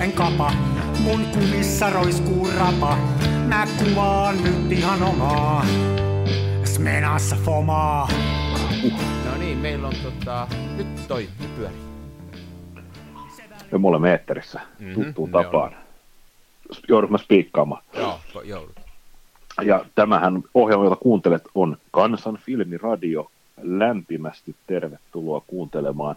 en kapa. Mun kumissa roiskuu rapa. Mä kuvaan nyt ihan omaa. Smenassa fomaa. No niin, meillä on tota... Nyt toi, pyöri. Ja me olemme eetterissä Mhm, tuttuun tapaan. Joudut mä spiikkaamaan. Joo, joudut. Ja tämähän ohjelma, jota kuuntelet, on Kansan filmiradio. Lämpimästi tervetuloa kuuntelemaan.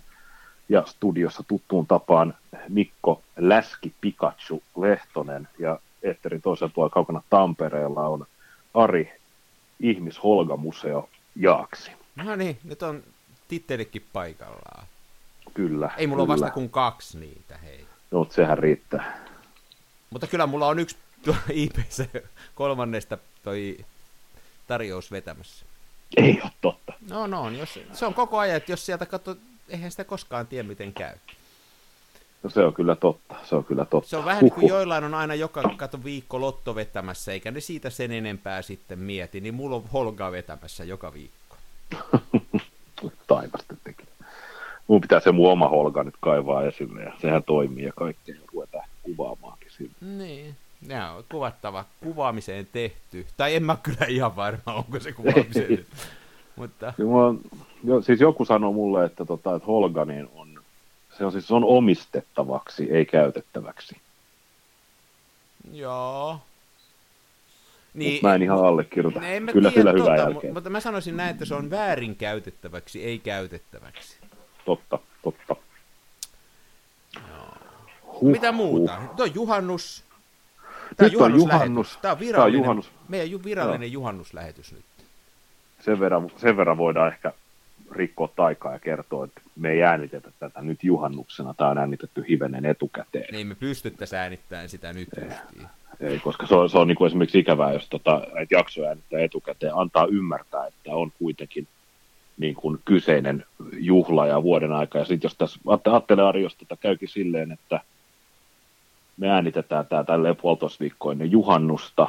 Ja studiossa tuttuun tapaan Mikko Läski Pikachu Lehtonen ja Etterin toisen puolella kaukana Tampereella on Ari Ihmis-Holga-museo Jaaksi. No niin, nyt on tittelikin paikallaan. Kyllä. Ei mulla ole kyllä. vasta kuin kaksi niitä, hei. No, sehän riittää. Mutta kyllä mulla on yksi tuo IPC kolmannesta toi tarjous vetämässä. Ei ole totta. No, no, jos, se on koko ajan, että jos sieltä katsoo, eihän sitä koskaan tiedä, miten käy. No, se on kyllä totta. Se on kyllä totta. Se on vähän niin kuin joillain on aina joka kato viikko lotto vetämässä, eikä ne siitä sen enempää sitten mieti, niin mulla on Holgaa vetämässä joka viikko. taivasta tekee. Mun pitää se mun oma holga nyt kaivaa esille ja sehän toimii ja kaikkea ruvetaan kuvaamaankin sillä. Niin. Ne on kuvattava kuvaamiseen tehty. Tai en mä kyllä ihan varma, onko se kuvaamiseen tehty. Mutta mulla on, jo, siis joku sanoi mulle, että, tota, että holga niin on, se on siis se on omistettavaksi, ei käytettäväksi. joo. Niin, mä en ihan allekirjoita. Ne, en Kyllä sillä tota, jälkeen. Mutta mä sanoisin näin, että se on väärin käytettäväksi, ei käytettäväksi. Totta, totta. Huh, Mitä muuta? huh. Tuo on juhannus. Tämä Nyt on juhannus. Tämä on Tää virallinen, on juhannus. meidän virallinen juhannuslähetys nyt. Sen verran, sen verran voidaan ehkä rikkoa taikaa ja kertoa, että me ei äänitetä tätä nyt juhannuksena. Tämä on äänitetty hivenen etukäteen. Niin me pystyttäisiin äänittämään sitä nyt justiin. Ei, koska se on, se on niin kuin esimerkiksi ikävää, jos tota, näitä jaksoja äänittää etukäteen, antaa ymmärtää, että on kuitenkin niin kuin kyseinen juhla ja vuoden aika. Ja sitten jos tässä ajatte- ajattelee Ari, jos tota käykin silleen, että me äänitetään tämä tälleen puolitoista viikkoa ennen juhannusta,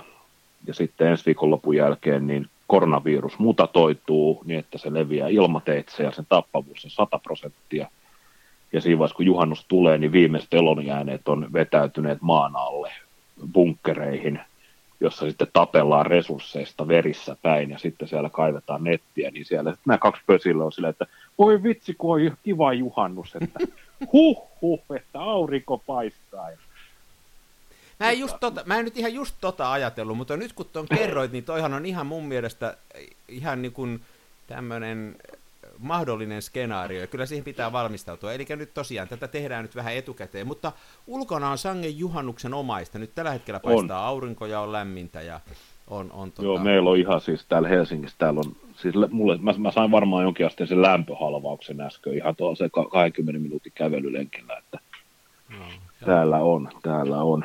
ja sitten ensi viikonlopun jälkeen niin koronavirus mutatoituu niin, että se leviää ilmateitse ja sen tappavuus on 100 prosenttia. Ja siinä vaiheessa, kun juhannus tulee, niin viimeiset elonjääneet on vetäytyneet maan alle bunkkereihin, jossa sitten tapellaan resursseista verissä päin ja sitten siellä kaivetaan nettiä, niin siellä nämä kaksi pösillä on silleen, että voi vitsi, kun on kiva juhannus, että huh huh, että aurinko paistaa. Ja Mä en, just tota, mä en nyt ihan just tota ajatellut, mutta nyt kun tuon kerroit, niin toihan on ihan mun mielestä ihan niin kuin tämmöinen mahdollinen skenaario, ja kyllä siihen pitää valmistautua. Eli nyt tosiaan tätä tehdään nyt vähän etukäteen, mutta ulkona on sangen juhannuksen omaista. Nyt tällä hetkellä paistaa on. aurinko ja on lämmintä ja on, on tota... Joo, meillä on ihan siis täällä Helsingissä, täällä on, siis mulle, mä, mä sain varmaan jonkin asteen sen lämpöhalvauksen äsken ihan tuolla se ka- 20 minuutin kävelylenkillä, että Joo, täällä on, täällä on.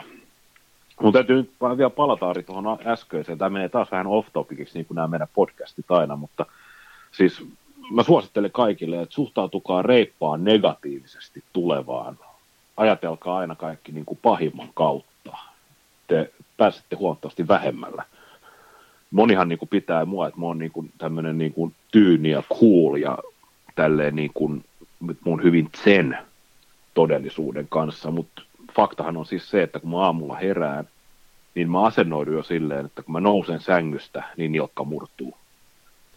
Mun täytyy nyt vielä palata Ari tuohon äskeiseen. Tämä menee taas vähän off-topiciksi, niin kuin nämä meidän podcastit aina, mutta siis mä suosittelen kaikille, että suhtautukaa reippaan negatiivisesti tulevaan. Ajatelkaa aina kaikki niin kuin pahimman kautta. Te pääsette huomattavasti vähemmällä. Monihan niin kuin pitää mua, että mä oon niin kuin tämmöinen niin kuin tyyni ja cool ja tälleen niin kuin, mun hyvin zen todellisuuden kanssa, mutta faktahan on siis se, että kun mä aamulla herään, niin mä asennoidun jo silleen, että kun mä nousen sängystä, niin nilkka murtuu.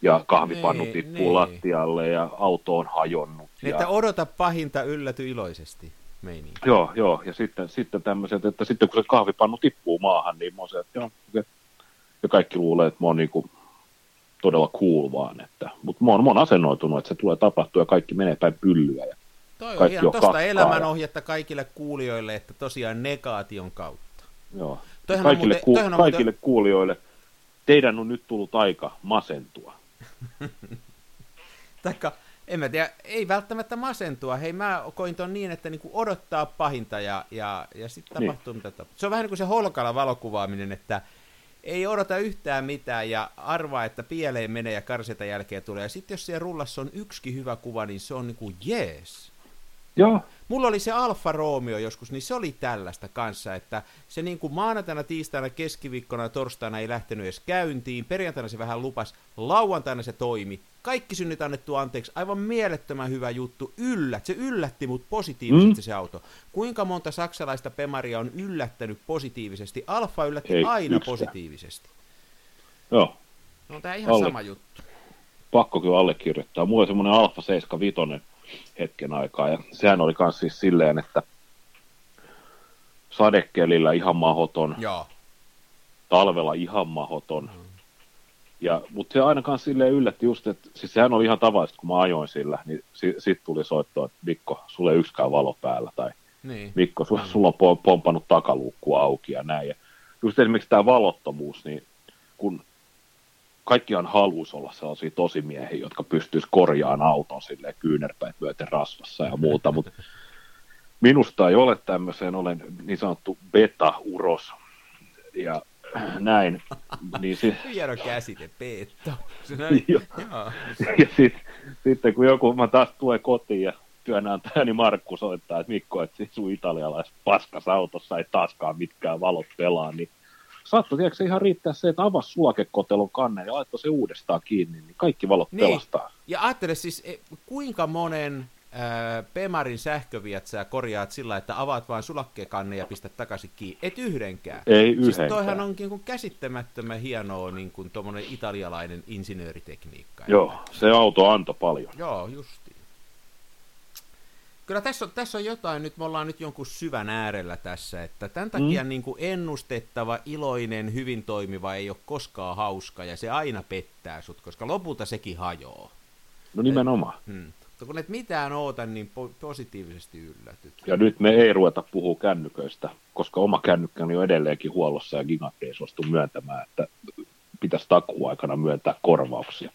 Ja kahvipannu Niin, tippuu niin. lattialle ja auto on hajonnut. Niin, Ja, että odota pahinta, ylläty iloisesti. Meininki. joo, joo, ja sitten, sitten tämmöiset, että sitten kun se kahvipannu tippuu maahan, niin mä oon se, että joo, okay. ja kaikki luulee, että mä oon niinku todella cool vaan, että, mutta mä oon, mä oon asennoitunut, että se tulee tapahtua ja kaikki menee päin pyllyä. Ja, Toi on Kaikki ihan kakkaa elämänohjetta kaikille kuulijoille, että tosiaan negaation kautta. joo. Toihan on kaikille, muuten- ku, toihan kaikille kuulijoille, teidän on nyt tullut aika masentua. Taikka, en mä tiedä, ei välttämättä masentua. Hei, mä koin ton niin, että niinku odottaa pahinta ja, ja, ja sitten Niin. tapahtuu mitä tapahtuu. Se on vähän niin kuin se holkala valokuvaaminen, että ei odota yhtään mitään ja arvaa, että pieleen menee ja karseta jälkeen tulee. Ja sitten jos siellä rullassa on yksikin hyvä kuva, niin se on niinku jees. Joo, Mulla oli se Alfa Romeo joskus, niin se oli tällaista kanssa, että se niin kuin maanantaina, tiistaina, keskiviikkona ja torstaina ei lähtenyt edes käyntiin, perjantaina se vähän lupas, lauantaina se toimi, kaikki synnit annettu anteeksi, aivan mielettömän hyvä juttu, yllät, se yllätti mut positiivisesti Mm. se auto. Kuinka monta saksalaista Pemaria on yllättänyt positiivisesti? Alfa yllätti Ei aina yksikään. positiivisesti. joo. No tää ihan Alle. sama juttu. pakko kyllä allekirjoittaa. Mulla oli semmoinen Alfa 75 hetken aikaa, ja sehän oli myös siis silleen, että sadekelillä ihan mahoton, Joo. talvella ihan mahoton. Ja, mutta se ainakaan silleen yllätti just, että siis sehän oli ihan tavallista, kun mä ajoin sillä, niin si, sit tuli soittoa, että Mikko, sulla ei yksikään valo päällä, tai Niin. Mikko, su, sulla on po- pompannut takaluukku auki ja näin. Ja just esimerkiksi tämä valottomuus, niin kun kaikkihan haluaisi olla sellaisia tosimiehiä, jotka pystyisi korjaamaan auton silleen kyynärpäät myöten rasvassa ja muuta, mutta minusta ei ole tämmöiseen, olen niin sanottu beta-uros ja näin, niin si- Hieno käsite, Joo. Joo. ja sit, sitten kun joku, mä taas tulee kotiin ja työnantajani Markku soittaa, että Mikko, että sun italialais paskas autossa ei taaskaan mitkään valot pelaa, niin saattoi tiedätkö, ihan riittää se, että avasi sulakekotelon kannen ja laittoi se uudestaan kiinni, niin kaikki valot Niin. pelastaa. Ja ajattele siis, e, kuinka monen ää, Pemarin sähköviät sä korjaat sillä, että avaat vain sulakkeekanne ja pistät takaisin kiinni. Et yhdenkään. Ei Siis yhdenkään. toihan on niin kuin käsittämättömän hienoa niin kuin italialainen insinööritekniikka. Joo, se auto antoi paljon. Joo, justiin. Kyllä tässä on, tässä on jotain, nyt me ollaan nyt jonkun syvän äärellä tässä, että tämän takia mm. niin kuin ennustettava, iloinen, hyvin toimiva ei ole koskaan hauska ja se aina pettää sut, koska lopulta sekin hajoaa. No nimenomaan. Hmm. Mutta kun et mitään oota, niin po- positiivisesti yllätyt. Ja nyt me ei ruveta puhua kännyköistä, koska oma kännykkäni on edelleenkin huollossa ja Gigantti ei suostu myöntämään, että pitäisi takuaikana myöntää korvauksia.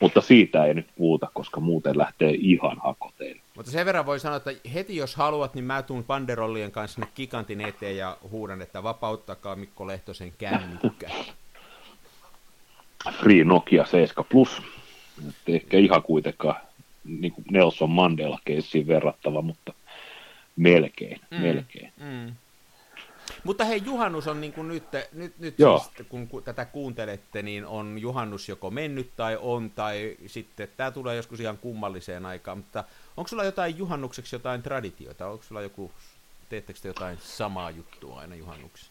Mutta siitä ei nyt puhuta, koska muuten lähtee ihan hakoteille. Mutta sen verran voi sanoa, että heti jos haluat, niin mä tuun banderollien kanssa sinne gigantin eteen ja huudan, että vapauttakaa Mikko Lehtosen kännykkä. Free Nokia 7 Plus. Et ehkä ihan kuitenkaan niin kuin Nelson Mandela keissiin verrattava, mutta melkein, mm. melkein. Mm. Mutta hei, juhannus on niin kuin nyt, nyt, nyt Joo. siis, kun ku- tätä kuuntelette, niin on juhannus joko mennyt tai on, tai sitten tämä tulee joskus ihan kummalliseen aikaan, mutta onko sulla jotain juhannukseksi jotain traditioita? Onko sulla joku, teettekö te jotain samaa juttua aina juhannuksi?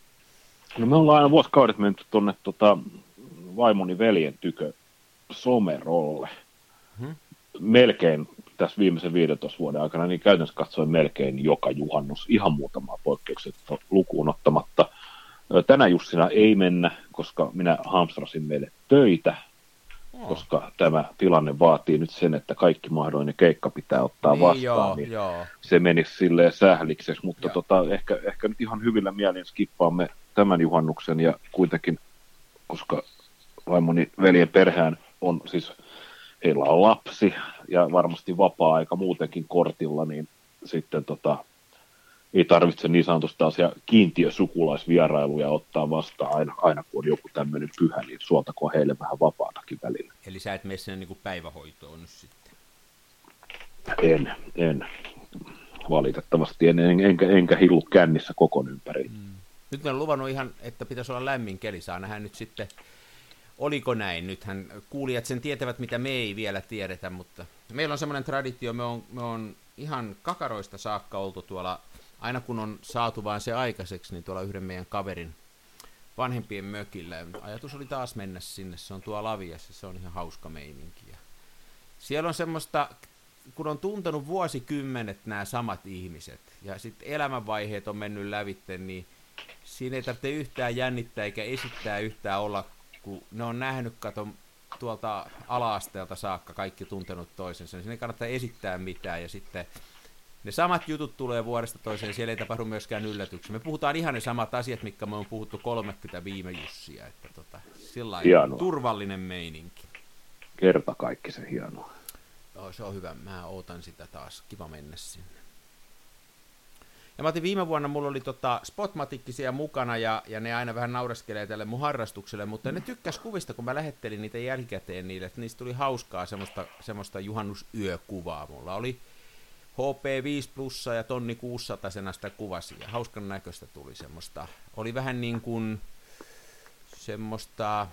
No me ollaan aina vuosikaudet menty tuonne tota, vaimoni veljen tykö somerolle. Mhm. Melkein tässä viimeisen 15 vuoden aikana, niin käytännössä katsoen melkein joka juhannus, ihan muutamaa poikkeukset lukuun ottamatta. Tänä Jussina ei mennä, koska minä hamstrasin meille töitä, koska tämä tilanne vaatii nyt sen, että kaikki mahdollinen keikka pitää ottaa niin, vastaan. joo, niin joo. se menisi silleen sählikseksi, mutta Joo. tota, ehkä, ehkä nyt ihan hyvillä mielin skippaamme tämän juhannuksen ja kuitenkin, koska vaimoni veljen perhään on siis, heillä on lapsi ja varmasti vapaa-aika muutenkin kortilla, niin sitten tota, ei tarvitse niin sanotusti tällaisia kiintiösukulaisvierailuja ottaa vastaan aina, aina kun on joku tämmöinen pyhä, niin suoltakoon heille vähän vapaatakin välillä. Eli sä et mene sinne niin kuin päivähoitoon nyt sitten. En, en. Valitettavasti en, en, enkä, enkä hillu kännissä kokon ympäri. Mm. Nyt ne on luvannut ihan, että pitäisi olla lämmin keli. Saa nähdä nyt sitten, oliko näin. Nythän kuulijat sen tietävät, mitä me ei vielä tiedetä, mutta meillä on semmoinen traditio, me on, me on ihan kakaroista saakka oltu tuolla, aina kun on saatu vaan se aikaiseksi, niin tuolla yhden meidän kaverin vanhempien mökillä. Ja Ajatus oli taas mennä sinne, se on tuo Laviassa, se on ihan hauska meininki. Siellä on semmoista, kun on tuntenut vuosikymmenet nämä samat ihmiset, ja sitten elämänvaiheet on mennyt lävitte, niin siinä ei tarvitse yhtään jännittää eikä esittää yhtään olla, kun ne on nähnyt, kato, tuolta ala-asteelta saakka kaikki tuntenut toisensa, niin siinä ei kannata esittää mitään, ja sitten ne samat jutut tulee vuodesta toiseen, siellä ei tapahdu myöskään yllätyksiä. Me puhutaan ihan ne samat asiat, mitkä me on puhuttu 30 viime Jussia, että tota, sillä turvallinen meininki. Kerta kaikki se hienoa. Joo, se on hyvä. Mä ootan sitä taas. Kiva mennä sinne. Ja mä otin viime vuonna, mulla oli tota spotmatikkisia mukana ja, ja ne aina vähän naureskelee tälle mun harrastukselle, mutta ne tykkäs kuvista, kun mä lähettelin niitä jälkikäteen niille, että niistä tuli hauskaa semmoista, semmoista juhannusyökuvaa. Mulla oli HP 5 plussa ja tonni 600 senasta kuvasi ja hauskan näköistä tuli semmoista. Oli vähän niin kuin semmoista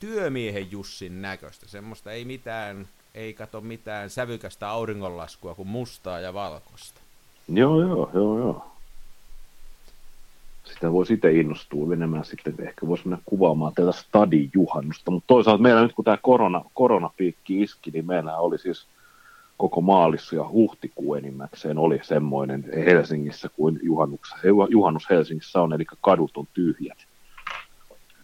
työmiehen Jussin näköistä, semmoista ei mitään, ei kato mitään sävykästä auringonlaskua kuin mustaa ja valkoista. Joo, joo, joo, joo. Sitä voisi itse innostua enemmän sitten, ehkä voisi mennä kuvaamaan tätä stadin juhannusta, mutta toisaalta meillä nyt kun tämä korona, koronapiikki iski, niin meillä oli siis koko maalissa ja huhtikuu enimmäkseen oli semmoinen Helsingissä kuin juhannus Helsingissä on, eli kadut on tyhjät.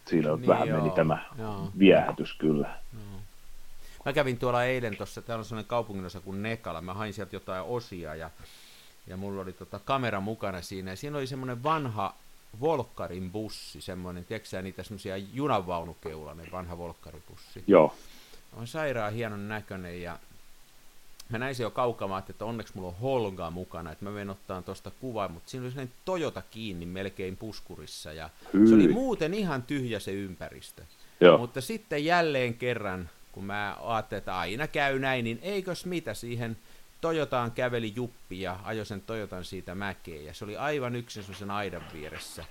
Siinä niin vähän joo, meni tämä joo. viehätys kyllä. Joo. Mä kävin tuolla eilen tuossa, täällä on sellainen kaupunginosa kuin Nekala, mä hain sieltä jotain osia ja, ja mulla oli tota kamera mukana siinä ja siinä oli semmoinen vanha Volkkarin bussi, semmoinen, tiedätkö niitä semmoisia junavaunukeulainen vanha Volkkaribussi. Joo. On sairaan hienon näköinen ja mä näin se jo kaukamaa, että onneksi mulla on Holga mukana, että mä menen ottaa tuosta kuvaa, mutta siinä oli sellainen Toyota kiinni melkein puskurissa ja Hyi. se oli muuten ihan tyhjä se ympäristö. Joo. Mutta sitten jälleen kerran, kun mä ajattelin, että aina käy näin, niin eikös mitä siihen Toyotaan käveli Juppi ja ajoi sen Toyotan siitä mäkeen ja se oli aivan yksin sen aidan vieressä.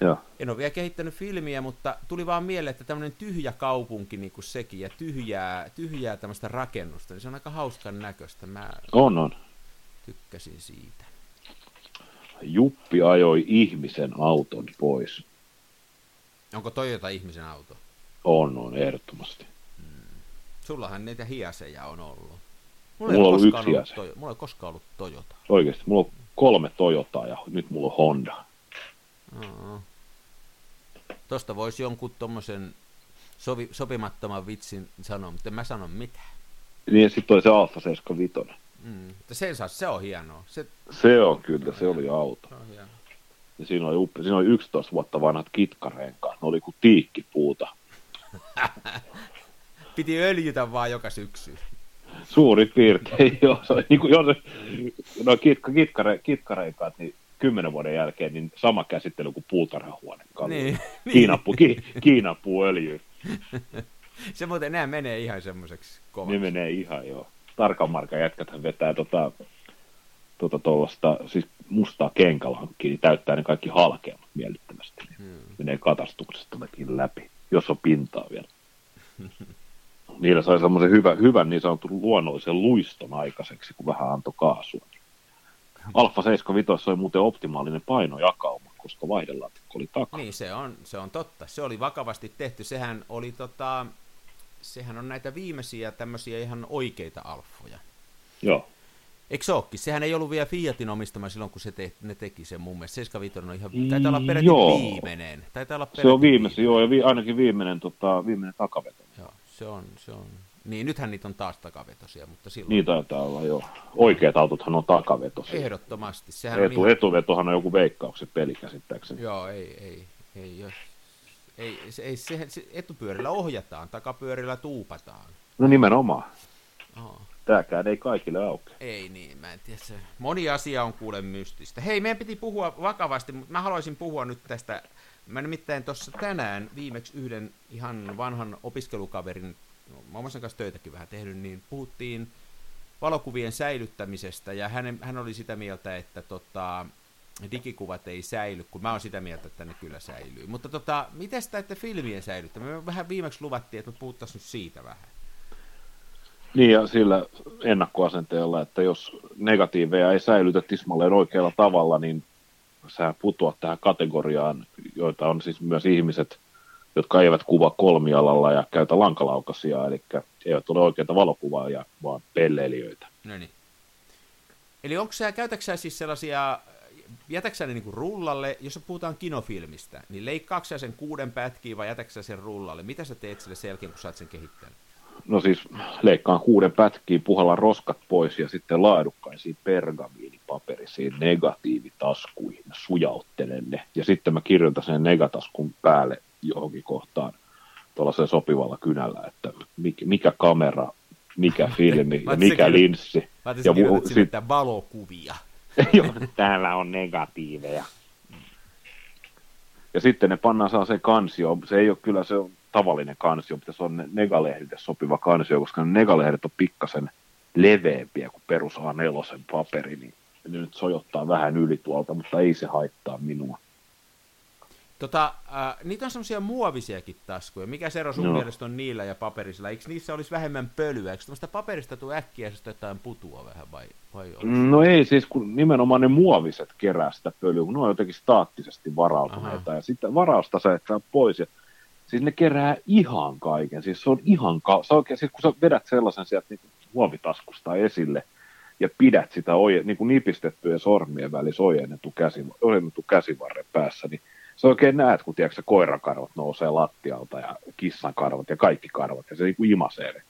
Joo. En ole vielä kehittänyt filmiä, mutta tuli vaan mieleen, että tämmöinen tyhjä kaupunki niin kuin sekin ja tyhjää, tyhjää tämmöistä rakennusta, niin se on aika hauskan näköistä. Mä on, on. tykkäsin siitä. Juppi ajoi ihmisen auton pois. Onko Toyota ihmisen auto? On, on, ehdottomasti. Hmm. Sullahan niitä hiaseja on ollut. Mulla, mulla on ollut yksi hiase. Toi, mulla ei koskaan ollut Toyota. Oikeasti, mulla on kolme Toyotaa ja nyt mulla on Honda. Uh-huh. Tosta voisi jonkun tuommoisen sovi, sopimattoman vitsin sanoa, mutta en mä sano mitään. Niin ja sitten oli se Alfa 75. Mm, sen saa, se on hienoa. Se, se on kyllä, se oli auto. Se on hieno. Ja siinä oli, uppi, siinä oli 11 vuotta vanhat kitkarenkaat, ne oli kuin tiikkipuuta. Piti öljytä vaan joka syksy. Suurin piirtein, joo. Se, niin kuin, jos, no kitka, kitkare, kitkarenkaat, niin kymmenen vuoden jälkeen niin sama käsittely kuin puutarhahuonekalu. Niin, Kiinapuu, ki, kiinapuu öljy. Se muuten, nämä menee ihan semmoiseksi kovaksi. Ne menee ihan joo. Tarkan markan jätkäthän vetää tota, tota tuollaista, siis mustaa kenkalankkiin, niin täyttää ne kaikki halkeamat miellyttävästi. Niin hmm. Menee katastuksesta läpi, jos on pintaa vielä. Niillä sai semmoisen hyvä, hyvän niin sanotun luonnollisen luiston aikaiseksi, kun vähän antoi kaasua. Alfa 75 oli muuten optimaalinen painojakauma, koska vaihdelaatikko oli takana. Niin, se on, se on totta. Se oli vakavasti tehty. Sehän oli tota, sehän on näitä viimeisiä tämmöisiä ihan oikeita alfoja. Joo. Eikö se olekin? Sehän ei ollut vielä Fiatin omistama silloin, kun se te, ne teki sen mun mielestä. 75 on ihan, taitaa olla peräti joo. viimeinen. Taitaa olla se on viimeisin, joo, ja vi, ainakin viimeinen, tota, viimeinen takaveto. Se on, se on. Niin, nythän niitä on taas takavetosia, mutta silloin... Niin taitaa olla, joo. Oikeat autothan on takavetosia. Ehdottomasti. Sehän Etu, on ihan... Etuvetohan on joku veikkauksen peli käsittääkseni. Joo, ei, ei, ei, jos... ei, se, ei se, se, etupyörillä ohjataan, takapyörillä tuupataan. No nimenomaan. Oh. Tämäkään ei kaikille auke. Ei niin, mä en tiedä. Se. Moni asia on kuule mystistä. Hei, meidän piti puhua vakavasti, mutta mä haluaisin puhua nyt tästä. Mä nimittäin tuossa tänään viimeksi yhden ihan vanhan opiskelukaverin mä oon kanssa töitäkin vähän tehnyt, niin puhuttiin valokuvien säilyttämisestä, ja hän, hän oli sitä mieltä, että tota, digikuvat ei säily, kun mä oon sitä mieltä, että ne kyllä säilyy. Mutta tota, miten sitä, että filmien säilyttäminen? Me vähän viimeksi luvattiin, että me puhuttaisiin nyt siitä vähän. Niin, ja sillä ennakkoasenteella, että jos negatiiveja ei säilytä tismalleen oikealla tavalla, niin sä putoat tähän kategoriaan, joita on siis myös ihmiset – jotka eivät kuva kolmialalla ja käytä lankalaukasia, eli eivät ole oikeita valokuvaajia, vaan pelleilijöitä. No niin. Eli onko sä, käytäksä siis sellaisia, jätäksä ne niin rullalle, jos puhutaan kinofilmistä, niin leikkaako sen kuuden pätkiä vai jätäksä sen rullalle? Mitä sä teet sille sen jälkeen, kun sä oot sen kehittänyt? No siis leikkaan kuuden pätkiä, puhalla roskat pois ja sitten laadukkaisiin pergamiinipaperisiin negatiivitaskuihin sujauttelen ne. Ja sitten mä kirjoitan sen negataskun päälle johonkin kohtaan tuollaisella sopivalla kynällä, että mikä kamera, mikä filmi ja mikä linssi. Mä ja mu- sit... että valokuvia. Joo, täällä on negatiiveja. Ja sitten ne pannaan saa se kansio. Se ei ole kyllä se on tavallinen kansio, pitäisi olla negalehdille sopiva kansio, koska ne negalehdet on pikkasen leveämpiä kuin perus A4 paperi, niin ne nyt sojottaa vähän yli tuolta, mutta ei se haittaa minua. Tota, äh, niitä on semmoisia muovisiakin taskuja. Mikä se ero sun no. mielestä on niillä ja paperisilla? Eikö niissä olisi vähemmän pölyä? Eikö tämmöistä paperista tule äkkiä jotain putua vähän vai, vai No ei, siis kun nimenomaan ne muoviset kerää sitä pölyä, kun ne on jotenkin staattisesti varautuneita. Aha. Ja sitten varausta se, että pois. Ja, siis ne kerää ihan kaiken. Siis se on ihan, ka- se oikein, siis kun sä vedät sellaisen sieltä niin muovitaskusta esille, ja pidät sitä oje, niin kuin nipistettyjen sormien välissä ojennettu, käsi, ojennettu käsivarren päässä, niin se oikein näet, kun tiedätkö, koirakarvat nousee lattialta ja kissan karvat ja kaikki karvat, ja se niin kuin imasee ne.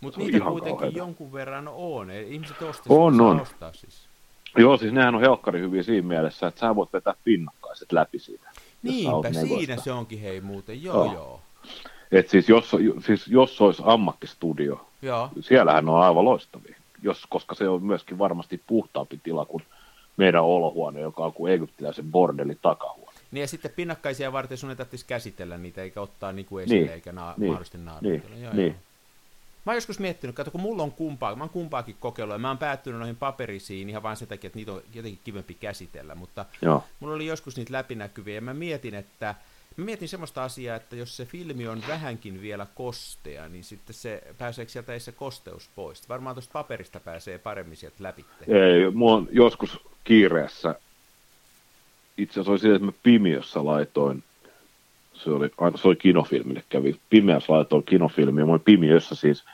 Mutta niitä kuitenkin kauheita. jonkun verran on. Ihmiset ostaa, on, on. ostaa siis. Joo, siis nehän on helkkari hyviä siinä mielessä, että sä voit vetää pinnakkaiset läpi siitä. Niinpä, siinä se onkin hei muuten, joo joo. joo. Et siis jos, siis jos olisi ammattistudio, joo. siellähän on aivan loistavia, jos, koska se on myöskin varmasti puhtaampi tila kuin meidän olohuone, joka on kuin egyptiläisen bordelin takahuone. Niin ja sitten pinnakkaisia varten sun ei tarvitsisi käsitellä niitä, eikä ottaa niinku esille, niin, eikä na- niin, mahdollisesti naarmitella. Niin, joo, niin. Joo. Mä oon joskus miettinyt, kato kun mulla on kumpaa, mä oon kumpaakin kokeillut, ja mä oon päättynyt noihin paperisiin ihan vain sen takia, että niitä on jotenkin kivempi käsitellä, mutta Joo. mulla oli joskus niitä läpinäkyviä, ja mä mietin, että Mä mietin semmoista asiaa, että jos se filmi on vähänkin vielä kostea, niin sitten se pääseekö sieltä ei se kosteus pois? Varmaan tuosta paperista pääsee paremmin sieltä läpi. Ei, mua on joskus kiireessä, itse asiassa oli että mä Pimiössä laitoin, se oli, se oli kinofilmille kävi, Pimeässä laitoin kinofilmiä, mä Pimiössä siis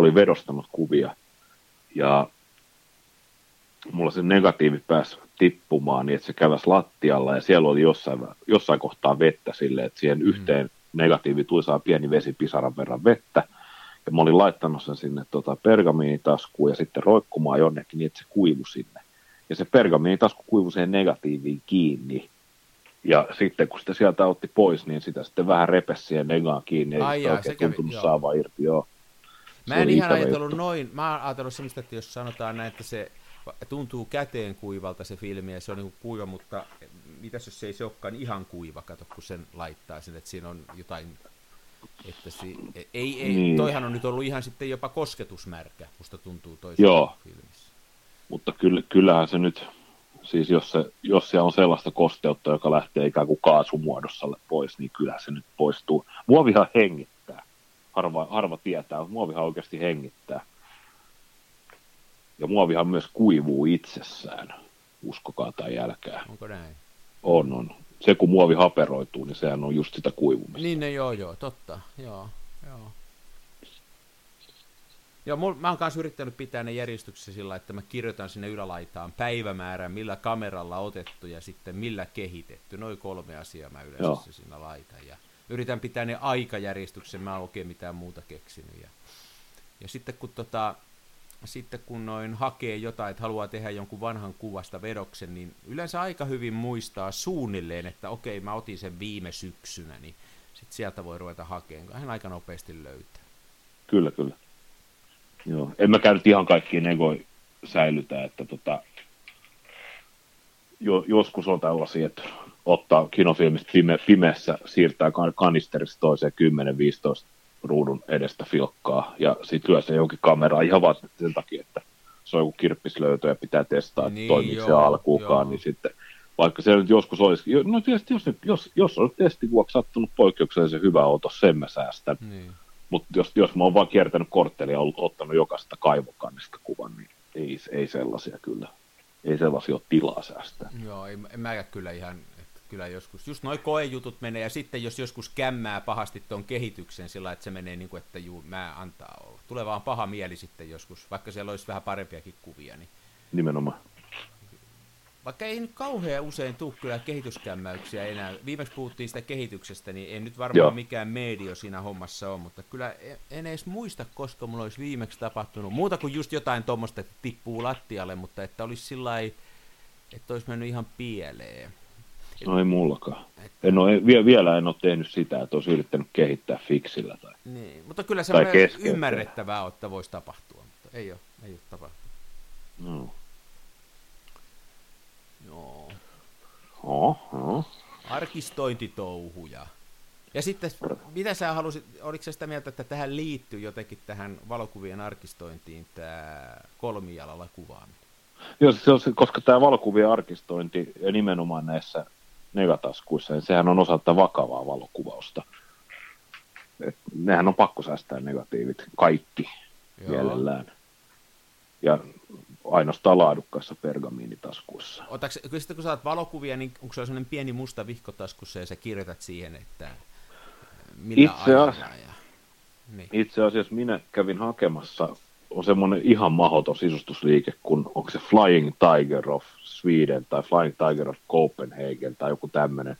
oli vedostanut kuvia, ja mulla se negatiivi pääsi tippumaan niin, että se käväsi lattialla ja siellä oli jossain, jossain kohtaa vettä silleen, että siihen mm. yhteen negatiivi tuli saa pieni vesipisaran verran vettä. Ja mä olin laittanut sen sinne tota, pergamiinitaskuun ja sitten roikkumaan jonnekin niin, että se kuivu sinne. Ja se pergamiinitasku kuivui siihen negatiiviin kiinni. Ja sitten kun sitä sieltä otti pois, niin sitä sitten vähän repesi siihen negaan kiinni. Ei jaa, oikein tuntunut kävi, saavaa irti, joo. Mä en ihan ajatellut noin, mä oon ajatellut semmoista, että jos sanotaan näin, että se tuntuu käteen kuivalta se filmi, ja se on niin kuiva, mutta mitäs jos se ei se olekaan ihan kuiva, kato, kun sen laittaa sen, että siinä on jotain, että si, ei, ei, niin. toihan on nyt ollut ihan sitten jopa kosketusmärkä, musta tuntuu toisessa Joo. filmissä. Mutta kyllä, kyllähän se nyt, siis jos, se, jos siellä on sellaista kosteutta, joka lähtee ikään kuin kaasumuodossa pois, niin kyllä se nyt poistuu. Muovihan hengittää. Harva, harva tietää, mutta muovihan oikeasti hengittää. Ja muovihan myös kuivuu itsessään, uskokaa tai jälkää. Onko näin? On, on. Se kun muovi haperoituu, niin sehän on just sitä kuivumista. Niin, ne, joo, joo, totta. Joo, joo. Joo, mul, mä oon kanssa yrittänyt pitää ne järjestyksessä sillä, että mä kirjoitan sinne ylälaitaan päivämäärän, millä kameralla otettu ja sitten millä kehitetty. Noin kolme asiaa mä yleensä Joo. siinä laitan. Ja yritän pitää ne aikajärjestyksen, mä en oikein mitään muuta keksinyt. Ja, ja sitten kun tota, sitten kun noin hakee jotain, että haluaa tehdä jonkun vanhan kuvasta vedoksen, niin yleensä aika hyvin muistaa suunnilleen, että okei, mä otin sen viime syksynä, niin sitten sieltä voi ruveta hakemaan. Hän aika nopeasti löytää. Kyllä, kyllä. Joo. En mä käynyt ihan kaikkiin negoi säilytä, että tota, jo, joskus on tällaisia, että ottaa kinofilmistä pime, pimeässä, siirtää kanisterista toiseen 10-15 ruudun edestä filkkaa ja sitten lyö se jonkin kameraan ihan vaan sen takia, että se on joku kirppislöytö ja pitää testaa, että niin, toimiiko se alkuukaan, joo. niin sitten vaikka se nyt joskus olisi, no tietysti jos, jos, jos on testi vuoksi sattunut poikkeuksellisen hyvä auto, sen mä säästän. Niin. Mutta jos, jos mä oon vaan kiertänyt korttelia ja ottanut jokaista kaivokannista kuvan, niin ei, ei sellaisia kyllä. Ei sellaisia ole tilaa säästää. Joo, en, en mä kyllä ihan kyllä joskus, just noin koejutut menee, ja sitten jos joskus kämmää pahasti tuon kehityksen sillä että se menee niin kuin, että juu, mä antaa olla. Tulee vaan paha mieli sitten joskus, vaikka siellä olisi vähän parempiakin kuvia. Niin... Nimenomaan. Vaikka ei nyt kauhean usein tule kyllä kehityskämmäyksiä enää. Viimeksi puhuttiin sitä kehityksestä, niin ei nyt varmaan Joo. mikään medio siinä hommassa ole, mutta kyllä en edes muista, koska mulla olisi viimeksi tapahtunut. Muuta kuin just jotain tuommoista, että tippuu lattialle, mutta että olisi sillä että olisi mennyt ihan pieleen. No ei mullakaan. En ole, vielä en ole tehnyt sitä, että olisi yrittänyt kehittää fiksillä. Tai, niin, mutta kyllä se ymmärrettävää että voisi tapahtua, mutta ei ole, ei ole tapahtunut. No. Joo. Oh, oh. Arkistointitouhuja. Ja sitten, mitä sä halusit, oliko sä sitä mieltä, että tähän liittyy jotenkin tähän valokuvien arkistointiin tämä kolmijalalla kuvaaminen? Joo, se on, koska tämä valokuvien arkistointi ja nimenomaan näissä negataskuissa, niin sehän on osa tätä vakavaa valokuvausta. Et nehän on pakko säästää negatiivit, kaikki Joo. mielellään. Ja ainoastaan laadukkaissa pergamiinitaskuissa. Otaks, kyllä sitten kun saat valokuvia, niin onko se sellainen pieni musta vihkotaskussa ja sä kirjoitat siihen, että millä itse, ja... niin. itse asiassa minä kävin hakemassa, on semmoinen ihan mahoton sisustusliike, kun onko se Flying Tiger of Sweden tai Flying Tiger of Copenhagen tai joku tämmöinen.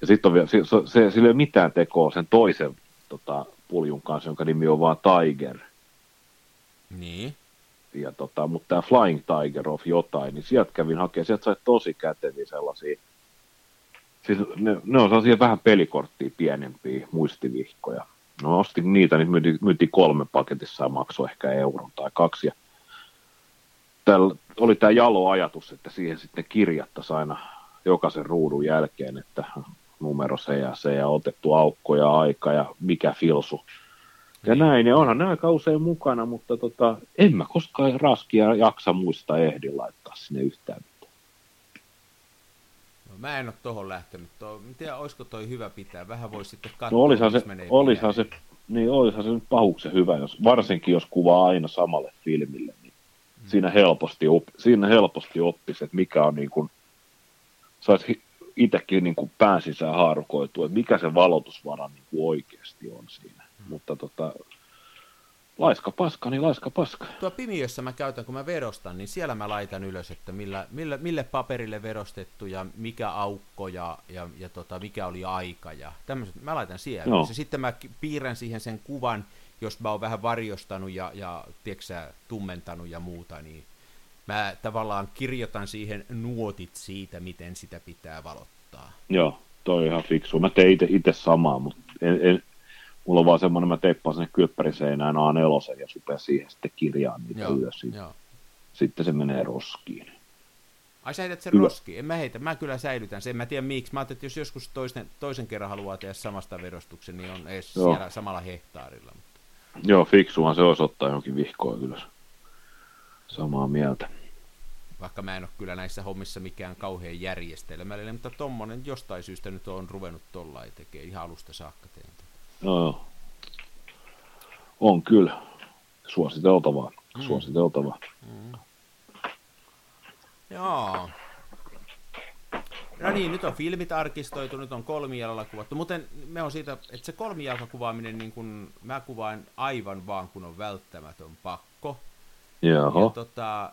Ja sitten on vielä, se, se, sillä ei ole mitään tekoa sen toisen tota, puljun kanssa, jonka nimi on vaan Tiger. Niin ja tota, mutta tämä Flying Tiger of jotain, niin sieltä kävin hakemaan, sieltä sai tosi käteviä sellaisia, siis ne, ne on sellaisia vähän pelikorttia pienempiä muistivihkoja. No ostin niitä, niin myytiin, myytiin kolme paketissa ja maksoi ehkä euron tai kaksi. Ja täällä oli tämä jalo ajatus, että siihen sitten kirjattaisiin aina jokaisen ruudun jälkeen, että numero se ja se ja otettu aukko ja aika ja mikä filsu ja niin. näin, ja onhan ne aika usein mukana, mutta tota, en mä koskaan raskia jaksa muista ehdin laittaa sinne yhtään mä en ole tohon lähtenyt. Tuo, en tiedä, olisiko toi hyvä pitää. Vähän voisi sitten katsoa, no, olisihan se, olisihan se, niin olisihan se nyt pahuksen hyvä, jos, varsinkin jos kuvaa aina samalle filmille, niin hmm. siinä, helposti, op, siinä helposti oppisi, että mikä on niin kuin, saisi itsekin niin kuin pään sisään haarukoitua, että mikä se valotusvara niin kuin oikeasti on siinä. Mutta tota, laiska paska, niin laiska paska. Tuo pimiössä mä käytän, kun mä verostan, niin siellä mä laitan ylös, että millä, millä, mille paperille verostettu ja mikä aukko ja, ja, ja tota, mikä oli aika ja tämmöiset. Mä laitan siellä. No. Sitten mä piirrän siihen sen kuvan, jos mä oon vähän varjostanut ja, ja tiedätkö, tummentanut ja muuta, niin mä tavallaan kirjoitan siihen nuotit siitä, miten sitä pitää valottaa. Joo, toi on ihan fiksu. Mä tein itse samaa, mutta en, en, mulla on vaan semmoinen, mä teippaan sinne kylppäriseinään A4 ja supea siihen sitten kirjaan niitä joo, ylös. Joo. Sitten se menee roskiin. Ai sä heität sen Hyvä. roskiin? En mä heitä, mä kyllä säilytän sen. Mä en tiedä miksi. Mä ajattelin, että jos joskus toisen, toisen kerran haluaa tehdä samasta verostuksen, niin on edes joo. siellä samalla hehtaarilla. Mutta... Joo, fiksuhan se olisi ottaa johonkin vihkoon ylös. Samaa mieltä. Vaikka mä en ole kyllä näissä hommissa mikään kauhean järjestelmällinen, mutta tommonen jostain syystä nyt on ruvennut tollain tekee ihan alusta saakka tein. No, on kyllä. Suositeltavaa. Mm. Suositeltavaa. Mm. Joo. No niin, nyt on filmit arkistoitu, nyt on kolmijalalla kuvattu. Muuten me on siitä, että se kolmijalkakuvaaminen, niin kun mä kuvaan aivan vaan, kun on välttämätön pakko. Jaha. Ja tota,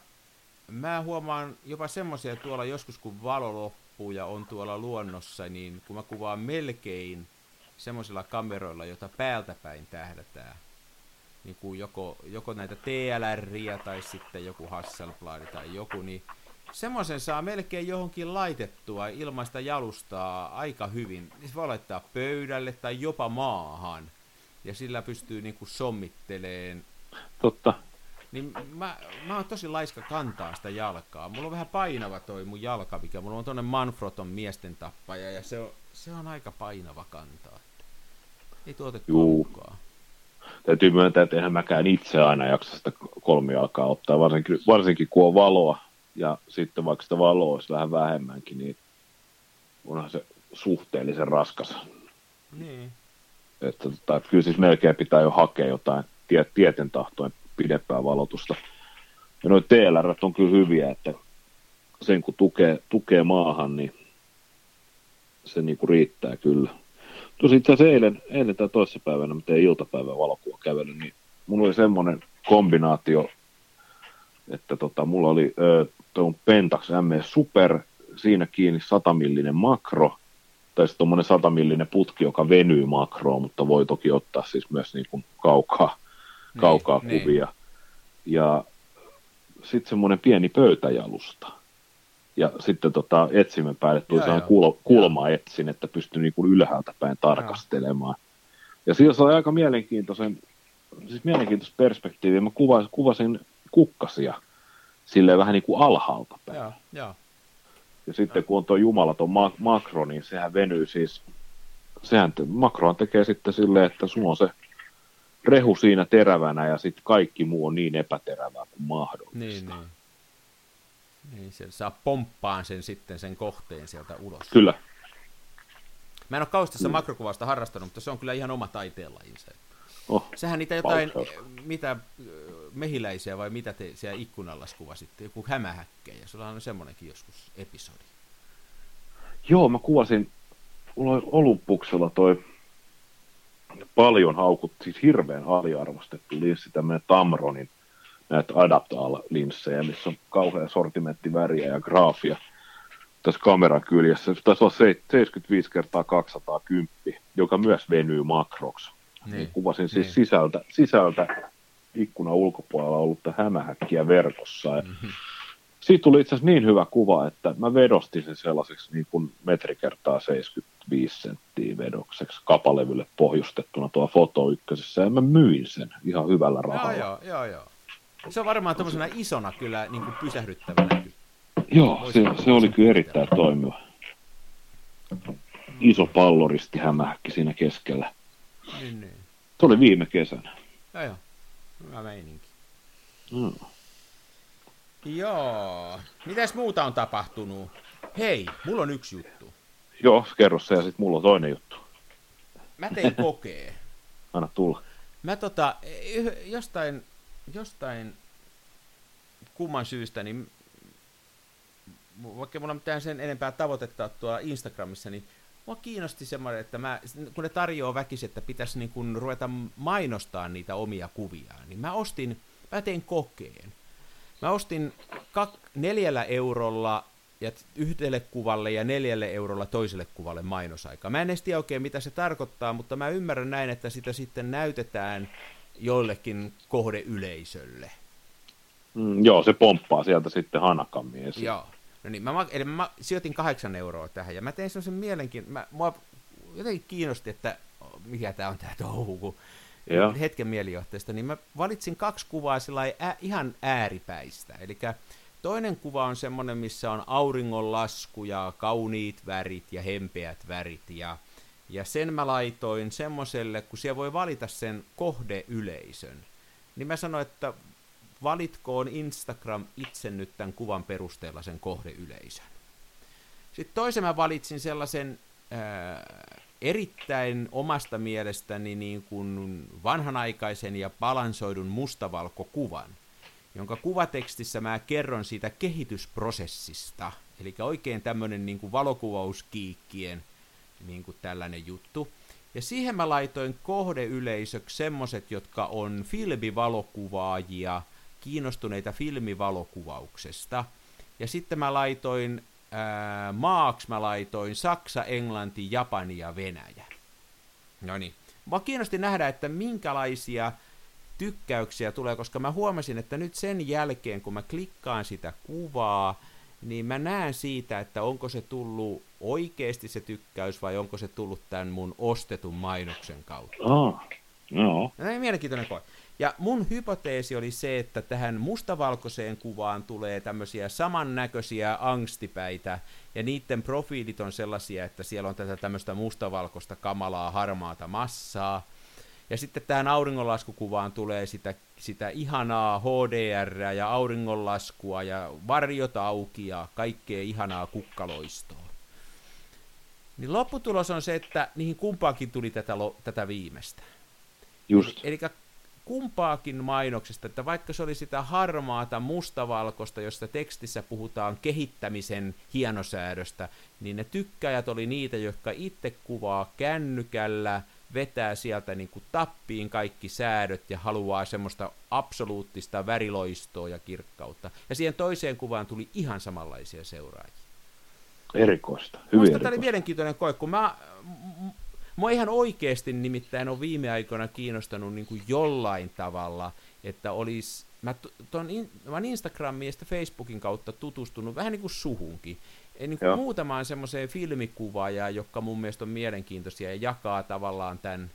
mä huomaan jopa semmoisia tuolla joskus, kun valo loppuu ja on tuolla luonnossa, niin kun mä kuvaan melkein semmoisilla kameroilla, jota päältä päin tähdätään. Niin kuin joko, joko näitä TLR tai sitten joku Hasselblad tai joku, niin semmoisen saa melkein johonkin laitettua ilmaista jalustaa aika hyvin. Se voi laittaa pöydälle tai jopa maahan. Ja sillä pystyy niinku sommitteleen. Totta. Niin mä, mä oon tosi laiska kantaa sitä jalkaa. Mulla on vähän painava toi mun jalka, mikä mulla on tonne Manfroton miesten tappaja, ja se on, se on aika painava kantaa. Ei tuotettua mukaan. Täytyy myöntää, että eihän mäkään itse aina jaksa sitä kolmijalkaa ottaa, varsinkin, varsinkin kun on valoa, ja sitten vaikka sitä valoa olisi vähän vähemmänkin, niin onhan se suhteellisen raskas. Niin. Että, tota, kyllä siis melkein pitää jo hakea jotain tie, tieten tahtoen pidempää valotusta. Ja noin TLR on kyllä hyviä, että sen kun tukee, tukee maahan, niin se niinku riittää kyllä. Tuossa itse asiassa eilen, eilen tai toissapäivänä, mä tein iltapäivän valokuva kävely, niin mulla oli semmoinen kombinaatio, että tota, mulla oli tuon Pentax MS Super, siinä kiinni 100 millinen makro, tai sitten tuommoinen 100 millinen putki, joka venyy makroon, mutta voi toki ottaa siis myös niin kuin kaukaa, niin, kaukaa niin, kuvia. Niin. Ja sitten semmoinen pieni pöytäjalusta ja sitten tota, etsimen päälle tuli sellainen kul, kulma etsin, että pystyi niin kuin ylhäältä päin tarkastelemaan. Ja siinä oli aika mielenkiintoisen, siis mielenkiintoista perspektiiviä. Mä kuvasin, kuvasin kukkasia silleen vähän niin kuin alhaalta päin. Ja, ja. ja sitten kun on tuo jumalaton ma- makro, niin sehän venyy siis sehän te, makrohan tekee sitten silleen, että sulla on se rehu siinä terävänä ja sitten kaikki muu on niin epäterävää kuin mahdollista. Niin, niin. Niin, se saa pomppaan sen sitten sen kohteen sieltä ulos. Kyllä. Mä en ole kaustassa makrokuvausta harrastanut, mutta se on kyllä ihan oma taiteenlajinsa. Oh, Sehän niitä jotain, Paukkaus. mitä mehiläisiä vai mitä te siellä ikkunalla kuvasitte, joku hämähäkkejä. Sulla on semmoinenkin joskus episodi. Joo, mä kuvasin, mulla oli Olympuksella toi paljon haukut, siis hirveän aliarvostettu linssi, tämmöinen Tamronin näitä Adaptal-linssejä, missä on kauhea sortimentti väriä ja graafia tässä kameran kyljessä. Se taisi olla se- 75 kertaa 210, joka myös venyy makroksi. Niin. Kuvasin siis Niin. sisältä, sisältä ikkunan ulkopuolella ollutta hämähäkkiä verkossa. Ja Mhm. Siitä tuli itse asiassa niin hyvä kuva, että mä vedostin sen sellaiseksi niin kuin metri kertaa 75 senttiä vedokseksi kapalevylle pohjustettuna tuo foto ykkösessä, ja mä myin sen ihan hyvällä rahalla. joo, joo, joo. Se on varmaan tämmöisenä isona kyllä niin kuin pysähdyttävänä. Joo, se, se oli kyllä erittäin toimiva. Iso palloristi hämähäkki siinä keskellä. Niin, niin. Se oli viime kesänä. Joo, joo. Hyvä meininki. Mm. Joo. Mitäs muuta on tapahtunut? Hei, mulla on yksi juttu. Joo, kerro se ja sitten mulla on toinen juttu. Mä tein kokee. Anna tulla. Mä tota, jostain, jostain kumman syystä, niin vaikka mulla on mitään sen enempää tavoitetta tuolla Instagramissa, niin mua kiinnosti semmoinen, että mä, kun ne tarjoaa väkisin, että pitäisi niin kun ruveta mainostaa niitä omia kuviaan, niin mä ostin, mä tein kokeen. Mä ostin kak, neljällä eurolla ja yhdelle kuvalle ja neljälle eurolla toiselle kuvalle mainosaikaa. Mä en edes tiedä oikein, mitä se tarkoittaa, mutta mä ymmärrän näin, että sitä sitten näytetään jollekin kohdeyleisölle. Mm, joo, se pomppaa sieltä sitten hanakammin esiin. Joo. No niin, mä, ma- eli mä sijoitin kahdeksan euroa tähän, ja mä tein semmoisen mielenkiin, mä, mua jotenkin kiinnosti, että mikä tää on tää touhu, kun Joo. hetken mielijohteesta, niin mä valitsin kaksi kuvaa sillä ä, ihan ääripäistä. Eli toinen kuva on semmoinen, missä on auringonlasku ja kauniit värit ja hempeät värit, ja, ja sen mä laitoin semmoiselle, kun siellä voi valita sen kohdeyleisön, niin mä sanoin, että valitkoon Instagram itse nyt tämän kuvan perusteella sen kohdeyleisön. Sitten toisen mä valitsin sellaisen ää, erittäin omasta mielestäni niin kuin vanhanaikaisen ja balansoidun mustavalkokuvan, jonka kuvatekstissä mä kerron siitä kehitysprosessista. Eli oikein tämmöinen niin kuin valokuvauskiikkien niin kuin tällainen juttu. Ja siihen mä laitoin kohdeyleisöksi semmoset, jotka on filmivalokuvaajia, kiinnostuneita filmivalokuvauksesta. Ja sitten mä laitoin ää, maaksi mä laitoin Saksa, Englanti, Japani ja Venäjä. No niin. Mä kiinnosti nähdä, että minkälaisia tykkäyksiä tulee, koska mä huomasin, että nyt sen jälkeen, kun mä klikkaan sitä kuvaa, niin mä näen siitä, että onko se tullut oikeasti se tykkäys vai onko se tullut tämän mun ostetun mainoksen kautta. Joo. No, niin, mielenkiintoinen koe. Ja mun hypoteesi oli se, että tähän mustavalkoiseen kuvaan tulee tämmöisiä samannäköisiä angstipäitä, ja niiden profiilit on sellaisia, että siellä on tätä tämmöistä mustavalkoista kamalaa harmaata massaa, ja sitten tähän auringonlaskukuvaan tulee sitä, sitä ihanaa HDR ja auringonlaskua ja varjot auki ja kaikkea ihanaa kukkaloistoa. Niin lopputulos on se, että niihin kumpaankin tuli tätä, lo- tätä viimeistä. Just. Eli kumpaakin mainoksesta, että vaikka se oli sitä harmaata mustavalkoista, josta tekstissä puhutaan kehittämisen hienosäädöstä, niin ne tykkäjät oli niitä, jotka itse kuvaa kännykällä, vetää sieltä niin kuin tappiin kaikki säädöt ja haluaa semmoista absoluuttista väriloistoa ja kirkkautta. Ja siihen toiseen kuvaan tuli ihan samanlaisia seuraajia. Erikoista. Hyvin Musta tämä oli erikoista. mielenkiintoinen koe, kun mä, mua ihan oikeasti nimittäin on viime aikoina kiinnostanut niin kuin jollain tavalla, että olisi, mä, ton in, mä oon Instagramin ja Facebookin kautta tutustunut vähän niin kuin suhunkin, Eli niin kuin Joo. muutamaan semmoiseen filmikuvaajaan, jotka mun mielestä on mielenkiintoisia ja jakaa tavallaan tämän,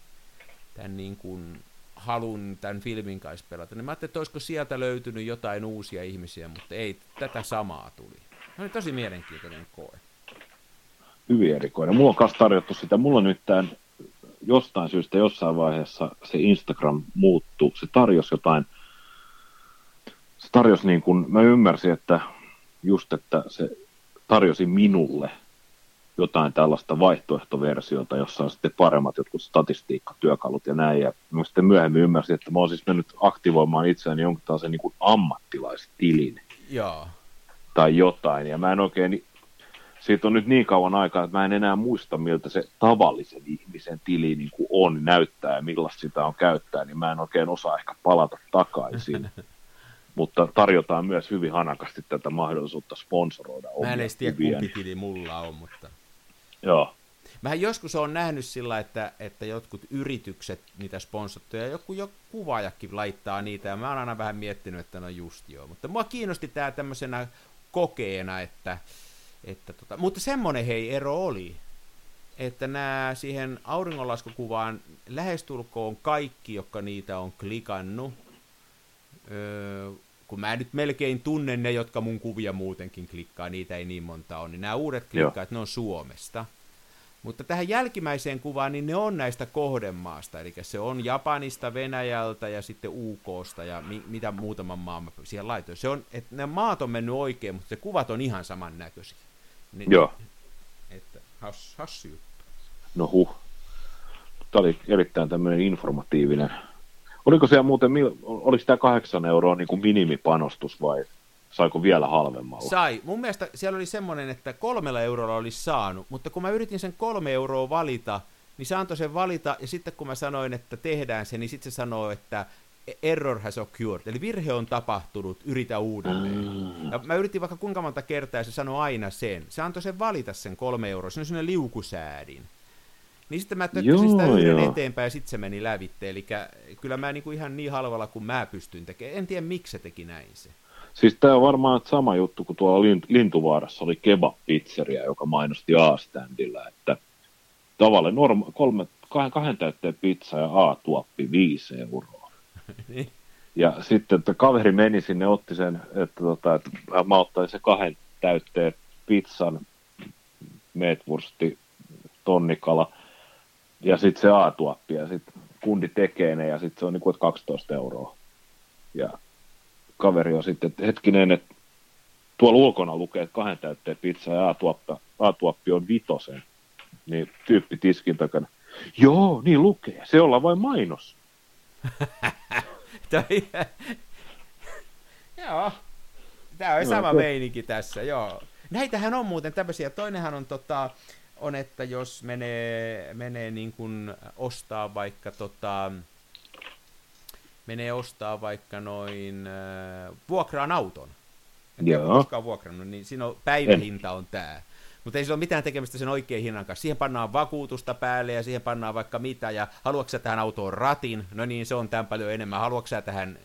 tämän niin kuin halun tämän filmin kanssa pelata. Niin mä ajattelin, että olisiko sieltä löytynyt jotain uusia ihmisiä, mutta ei, tätä samaa tuli. Se oli tosi mielenkiintoinen koe. Hyvin erikoinen. Mulla on myös tarjottu sitä. Mulla on nyt tämän, jostain syystä jossain vaiheessa se Instagram muuttuu. Se tarjosi jotain, se tarjosi niin kuin, mä ymmärsin, että just, että se tarjosi minulle jotain tällaista vaihtoehtoversiota, jossa on sitten paremmat jotkut statistiikkatyökalut ja näin. Ja mä sitten myöhemmin ymmärsin, että mä oon siis mennyt aktivoimaan itseäni jonkun tällaisen niin kuin ammattilaistilin. Joo. Tai jotain. Ja mä en oikein, siitä on nyt niin kauan aikaa, että mä en enää muista, miltä se tavallisen ihmisen tili niin kuin on, näyttää ja millaista sitä on käyttää, niin mä en oikein osaa ehkä palata takaisin. mutta tarjotaan myös hyvin hanakasti tätä mahdollisuutta sponsoroida omia Mä en edes tiedä, kumpi tili mulla on, mutta... Joo, Mähän joskus on nähnyt sillä, että, että jotkut yritykset, niitä sponsottuja, joku jo kuvaajakin laittaa niitä, ja mä oon aina vähän miettinyt, että no just joo. Mutta mua kiinnosti tää tämmöisenä kokeena, että, että tota, mutta semmonen hei ero oli, että nämä siihen auringonlaskukuvaan lähestulkoon kaikki, jotka niitä on klikannut, öö, kun mä nyt melkein tunnen ne, jotka mun kuvia muutenkin klikkaa, niitä ei niin monta ole, niin nämä uudet klikkaat, ne on Suomesta. Mutta tähän jälkimmäiseen kuvaan, niin ne on näistä kohdemaasta, eli se on Japanista, Venäjältä ja sitten UKsta ja mi- mitä muutaman maan mä siihen laitoin. Se on, että ne maat on mennyt oikein, mutta se kuvat on ihan samannäköisiä. Niin, joo. Että has, hassu juttu. No huh. Tämä oli erittäin tämmöinen informatiivinen. Oliko siellä muuten, oliko tämä kahdeksan euroa niin kuin minimipanostus vai saiko vielä halvemmalla? Sai. Mun mielestä siellä oli semmoinen, että kolmella eurolla olisi saanut, mutta kun mä yritin sen kolme euroa valita, niin se antoi sen valita, ja sitten kun mä sanoin, että tehdään se, niin sitten se sanoo, että error has occurred, eli virhe on tapahtunut, yritä uudelleen. Mm. Ja mä yritin vaikka kuinka monta kertaa, ja se sanoi aina sen. Se antoi sen valita sen kolme euroa, se on sellainen liukusäädin. Niin sitten mä tökkäsin sitä yhden joo. eteenpäin, ja sitten se meni lävitte. Eli kyllä mä niinku ihan niin halvalla kuin mä pystyn tekemään. En tiedä, miksi se teki näin se. Siis tämä on varmaan sama juttu kuin tuolla Lint- Lintuvaarassa oli kebab-pizzeria, joka mainosti A-standilla, että tavallaan norma- kolme, kahden, kahden täytteen pizza ja A-tuoppi viisi euroa. Niin. Ja sitten että kaveri meni sinne, otti sen, että, tota, että mä ottaisin se kahden täytteen pizzan, meetwursti, tonnikala ja sitten se A-tuoppi ja sitten kundi tekee ne ja sitten se on niinku, että 12 euroa. Ja kaveri on sitten, että hetkinen, että tuolla ulkona lukee, että kahden täytteen pizza ja A-tuoppi, A-tuoppi on vitosen. Niin tyyppi tiskin takana. Joo, niin lukee. Se ollaan vain mainos. Tämä on- Joo. Tämä on Joo, sama se- meininki tässä, joo. Näitähän on muuten tämmöisiä. Toinenhan on tota, on, että jos menee, menee niin kuin ostaa vaikka tota, menee ostaa vaikka noin, äh, vuokraan auton. En tiedä, Joo. koskaan vuokrannut, niin siinä on päivähinta on tämä. Mutta ei sillä ole mitään tekemistä sen oikean hinnan kanssa. Siihen pannaan vakuutusta päälle ja siihen pannaan vaikka mitä. Ja haluatko tähän autoon ratin? No niin, se on tämän paljon enemmän. Haluatko tähän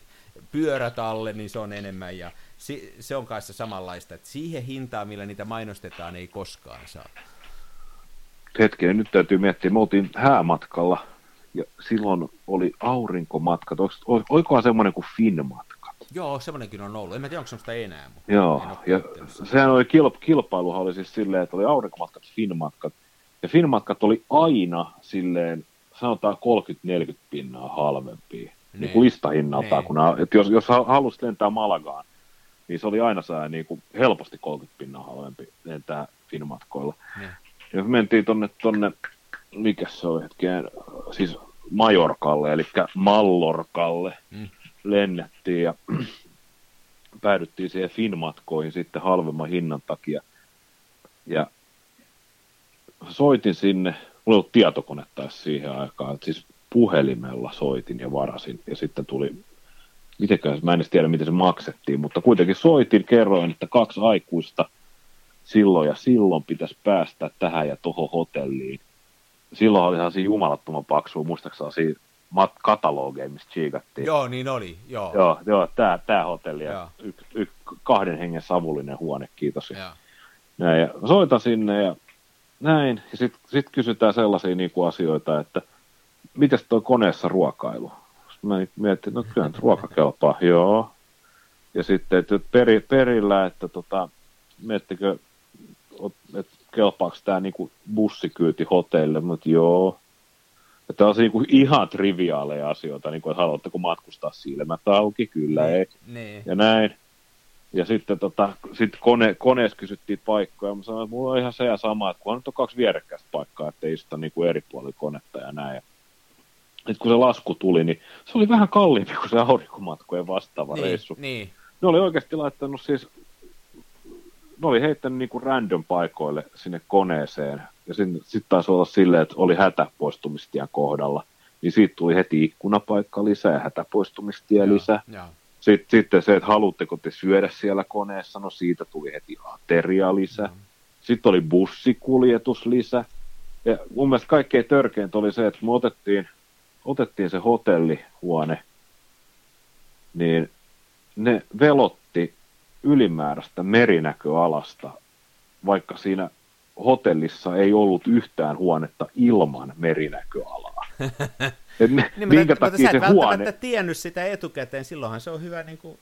pyörät alle, niin se on enemmän. Ja si- se on kanssa samanlaista, että siihen hintaan, millä niitä mainostetaan, ei koskaan saa. Hetkinen, nyt täytyy miettiä. Me oltiin häämatkalla ja silloin oli ol- Oikohan semmoinen kuin Finmatkat? Joo, semmoinenkin on ollut. En mä tiedä, onko semmoista enää. Mutta Joo, ja sehän oli kilp- kilpailuhan oli siis silleen, että oli aurinkomatkat, Finmatkat. Ja Finmatkat oli aina silleen, sanotaan 30-40 pinnaa halvempia. Niin kuin listahinnaltaan, kun nää, että jos, jos halusit lentää Malagaan, niin se oli aina sää niin kuin helposti 30 pinnaa halvempi lentää Finmatkoilla. Niin. Ja me mentiin tonne, tonne mikä se oli hetkeen, siis Majorkalle, eli Mallorkalle Mm. Lennettiin ja päädyttiin siihen Finmatkoihin sitten halvemman hinnan takia. Ja soitin sinne, mulla ei ollut tietokonetta siihen aikaan, siis puhelimella soitin ja varasin ja sitten tuli, mitenkään, mä en edes tiedä miten se maksettiin, mutta kuitenkin soitin, kerroin, että kaksi aikuista silloin ja silloin pitäisi päästä tähän ja tuohon hotelliin. Silloin oli sellaisia jumalattoman paksua, muistaakseni mat- katalogeja, mistä chiikattiin. Joo, niin oli. Joo. Joo, joo tämä, tämä hotelli ja y, y, kahden hengen savullinen huone, kiitos. Ja Joo. näin, ja soitan sinne ja näin, ja sitten sit kysytään sellaisia niinku asioita, että mites toi koneessa ruokailu? Sitten mä mietin, no kyllä nyt ruoka kelpaa, joo. Ja sitten, että peri, perillä, että tota, miettikö, että kelpaako tämä niinku bussikyyti hotellille, mutta joo. Tämä on se niinku ihan triviaaleja asioita, niin kuin, että haluatteko matkustaa silmät auki, kyllä Niin, ei, niin. ja näin. Ja sitten tota, sit kone, koneessa kysyttiin paikkoja, mä sanoin, että mulla on ihan se ja sama, että kunhan nyt on kaksi vierekkäistä paikkaa, ettei istuta niinku eri puolilla konetta ja näin. Sitten kun se lasku tuli, niin se oli vähän kalliimpi kuin se aurinkomatkojen vastaava Niin, reissu. niin. Ne oli oikeasti laittanut siis, ne oli heittänyt niinku random paikoille sinne koneeseen. Ja sitten sit taisi olla silleen, että oli hätäpoistumistien kohdalla. Niin siitä tuli heti ikkunapaikka lisää ja hätäpoistumistie Joo, lisää. Joo. Sitten, sitten se, että haluatteko te syödä siellä koneessa, no siitä tuli heti ateria lisää. Sitten oli bussikuljetus lisää. Ja mun mielestä kaikkein törkeintä oli se, että me otettiin, otettiin se hotellihuone, niin ne velotti ylimääräistä merinäköalasta, vaikka siinä hotellissa ei ollut yhtään huonetta ilman merinäköalaa. Et ne, Niin, minkä mutta, mutta takia sä se et välttämättä huone... tiennyt sitä etukäteen, silloinhan se on hyvä niin kuin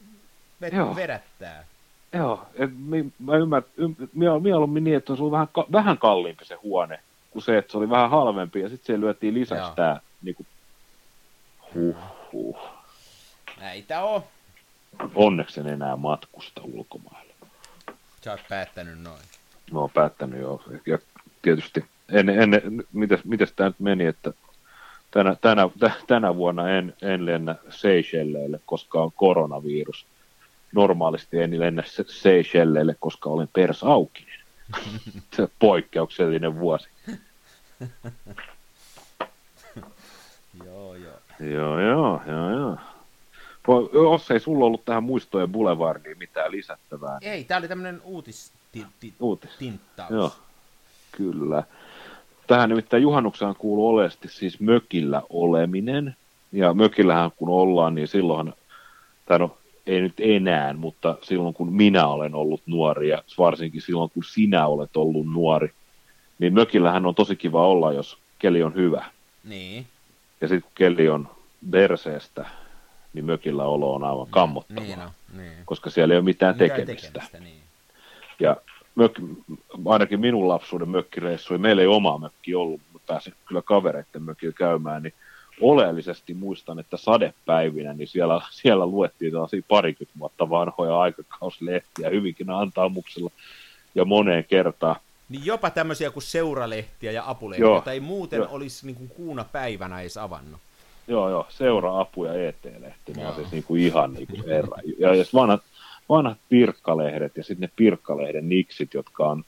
Joo. vedättää. Joo, et mi, mä ymmärrän, ym, miel- mieluummin niin, että se oli vähän, vähän kalliimpi se huone, kuin se, että se oli vähän halvempi, ja sitten se lyötiin lisäksi Joo. tämä, niinku, huh, huh. Näitä on. Onneksi en enää matkusta ulkomaille. Sä oot päättänyt noin. Mä oon päättänyt jo, ja tietysti, ennen, ennen, mites, mites tämä nyt meni, että tänä, tänä, tä- tänä vuonna en, en lennä Seychelleille, koska on koronavirus. Normaalisti en lennä Se- Seychelleille, koska olen persaukinen. Se on poikkeuksellinen vuosi. Joo, joo. Joo, joo, joo, joo. Jos ei sulla ollut tähän muistojen boulevardiin mitään lisättävää, niin Ei, tää oli tämmönen uutistinttaus. uutis. Joo, kyllä. Tähän nimittäin juhannukseen kuuluu oleellisesti siis mökillä oleminen. Ja mökillähän kun ollaan, niin silloinhan, tai no ei nyt enää, mutta silloin kun minä olen ollut nuori ja varsinkin silloin kun sinä olet ollut nuori, niin mökillähän on tosi kiva olla, jos keli on hyvä. Niin, Ja sitten kun keli on perseestä, niin mökillä olo on aivan kammottavaa, niin on. Niin. koska siellä ei ole mitään Mitään tekemistä. tekemistä niin. Ja mök, ainakin minun lapsuuden mökkireissu, meillä ei omaa mökki ollut, mutta pääsin kyllä kavereiden mökillä käymään, niin oleellisesti muistan, että sadepäivinä, niin siellä, siellä luettiin tällaisia parikymmentä vuotta vanhoja aikakauslehtiä hyvinkin antaamuksella ja moneen kertaan. Niin jopa tämmöisiä kuin seuralehtiä ja apulehtiä, Joo, joita ei muuten joo. olisi niin kuin kuuna päivänä edes avannut. Joo, joo, seura-apu ja ET-lehti, ne on Joo. siis niin kuin ihan niin kuin herra. Ja, sit vanhat, vanhat pirkkalehdet ja sitten ne pirkkalehden niksit, jotka on,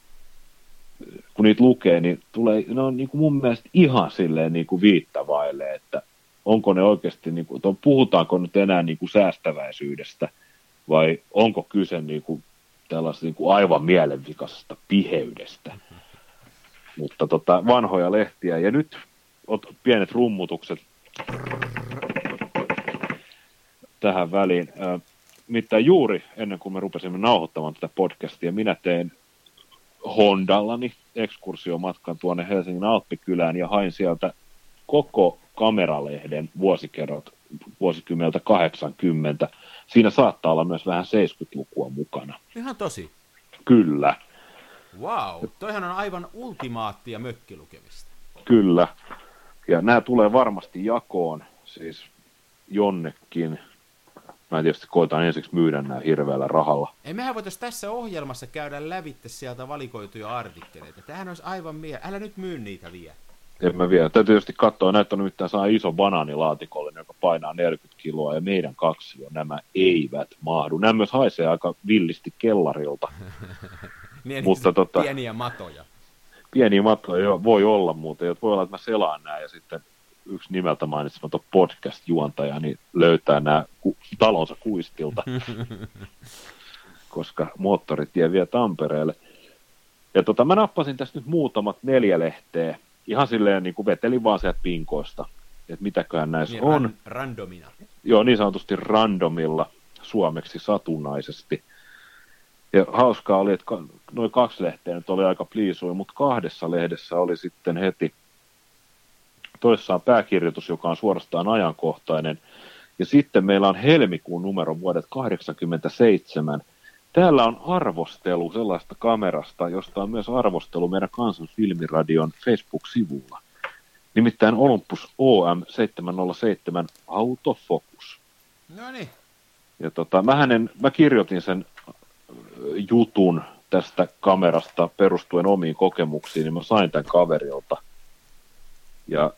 kun niitä lukee, niin tulee, ne on niin kuin mun mielestä ihan silleen niin kuin viittavaille, että onko ne oikeasti, niin kuin, puhutaanko nyt enää niin kuin säästäväisyydestä vai onko kyse niin kuin tällaista niin kuin aivan mielenvikaisesta piheydestä. Mutta tota, vanhoja lehtiä ja nyt ot, pienet rummutukset tähän väliin. Nimittäin juuri ennen kuin me rupesimme nauhoittamaan tätä podcastia, minä tein Hondallani ekskursiomatkan tuonne Helsingin Alppikylään ja hain sieltä koko kameralehden vuosikerrot vuosikymmeneltä 80. Siinä saattaa olla myös vähän 70-lukua mukana. Ihan tosi. Kyllä, Wow, toihan on aivan ultimaattia mökkilukemista. kyllä. Ja nämä tulee varmasti jakoon, siis jonnekin. Mä tietysti koitan ensiksi myydä nämä hirveällä rahalla. Ei mehän voitaisiin tässä ohjelmassa käydä lävitte sieltä valikoituja artikkeleita. Tämähän olisi aivan mie... Älä nyt myy niitä vielä. En mä vielä. Täytyy tietysti katsoa, näitä on nimittäin saa iso banaanilaatikollinen, joka painaa 40 kiloa, ja meidän kaksi jo nämä eivät mahdu. Nämä myös haisee aika villisti kellarilta. Niin, Mutta tota- Pieniä matoja. Pieniä matkoja jo voi olla muuten, että voi olla, että mä selaan nämä, ja sitten yksi nimeltä mainitsematon podcast-juontaja, niin löytää nämä ku- talonsa kuistilta, koska moottoritie vie Tampereelle. Ja tota, mä nappasin tästä nyt muutamat neljä lehteä, ihan silleen niin kuin vetelin vaan sieltä pinkoista, että mitäköhän näissä Niin, on. ran, randomina. Joo, niin sanotusti randomilla, suomeksi satunnaisesti. Ja hauskaa oli, että noin kaksi lehteä nyt oli aika pliisui, mutta kahdessa lehdessä oli sitten heti toissaan pääkirjoitus, joka on suorastaan ajankohtainen. Ja sitten meillä on helmikuun numero vuodet 87 Täällä on arvostelu sellaista kamerasta, josta on myös arvostelu meidän Kansan filmiradion Facebook-sivulla. Nimittäin Olympus OM707 Autofocus. No niin. Ja tota, mä, hänen, mä kirjoitin sen jutun tästä kamerasta perustuen omiin kokemuksiin, niin mä sain tämän kaverilta. Ja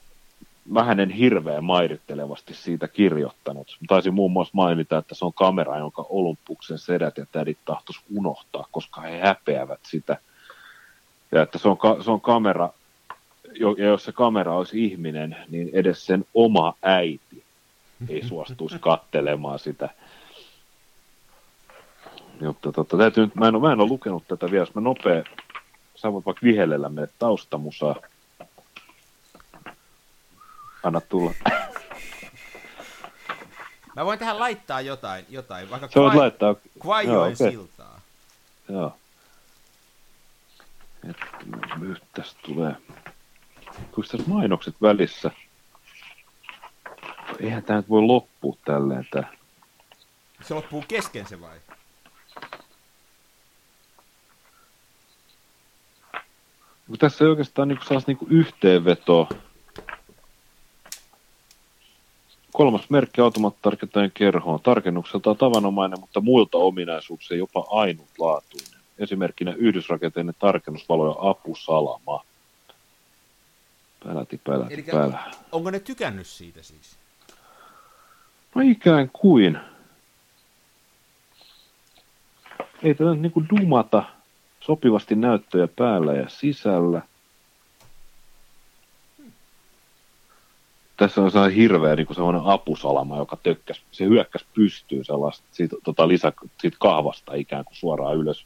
mä hänen hirveän mairittelevasti siitä kirjoittanut. Mä taisin muun muassa mainita, että se on kamera, jonka Olympuksen sedät ja tädit tahtos unohtaa, koska he häpeävät sitä. Ja että se on, ka- se on kamera, ja jos se kamera olisi ihminen, niin edes sen oma äiti ei suostuisi kattelemaan sitä. Jotta, tota, täytyy nyt, mä, en ole, mä en ole lukenut tätä vielä, jos mä nopea, sä voit vaikka vihellellä meille taustamusaa. Anna tulla. Mä voin tähän laittaa jotain, jotain vaikka Sä voit Kvai- laittaa, Kvaijoen Joo, okei. siltaa. joo. Et, nyt tästä tulee, tuossa tässä mainokset välissä. Eihän tämä nyt voi loppua tälleen tää. Se loppuu kesken se vai? Tässä ei oikeastaan niin saisi niin yhteenvetoa. Kolmas merkki automaattitarkentajan kerhoon. Tarkennukselta tavanomainen, mutta muilta ominaisuuksia jopa ainutlaatuinen. Esimerkkinä yhdysrakenteinen tarkennusvalo ja apusalama. Päläti, päläti, Elikkä- pälä. Onko ne tykännyt siitä siis? No ikään kuin. Ei tätä nyt niinku dumata sopivasti näyttöjä päällä ja sisällä. Tässä on sellainen hirveä niin sellainen apusalama, joka tökkäs, se hyökkäs pystyyn sellaista siitä, tota lisä, siitä kahvasta ikään kuin suoraan ylös.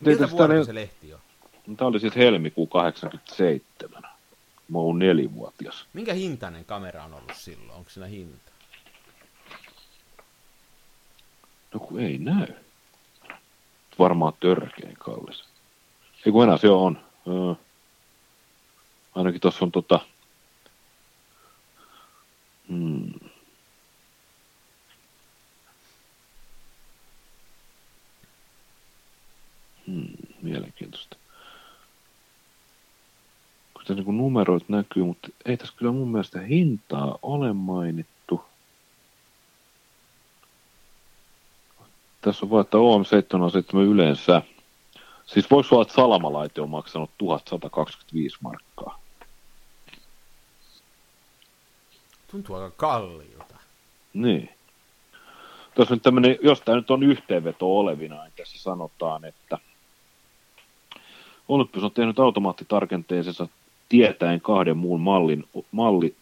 Miltä täällä- se lehti on? Tämä oli siis helmikuu 87. Mä oon nelivuotias. Minkä hintainen kamera on ollut silloin? Onko siinä hinta? No kun ei näy. Varmaan törkein kallis. Ei kun enää se on. Öö. Ainakin tuossa on tota... Hmm. Hmm, mielenkiintoista. Kun niin numeroit näkyy, mutta ei tässä kyllä mun mielestä hintaa ole mainittu. Tässä on vaan, että OM7 yleensä. Siis voisi olla, että salamalaite on maksanut 1125 markkaa. Tuntuu aika kalliilta. Niin. Tuossa nyt tämmönen, jos tämä nyt on yhteenveto olevina, niin tässä sanotaan, että Olympus on tehnyt automaattitarkenteensa tietäen kahden muun mallin, malli,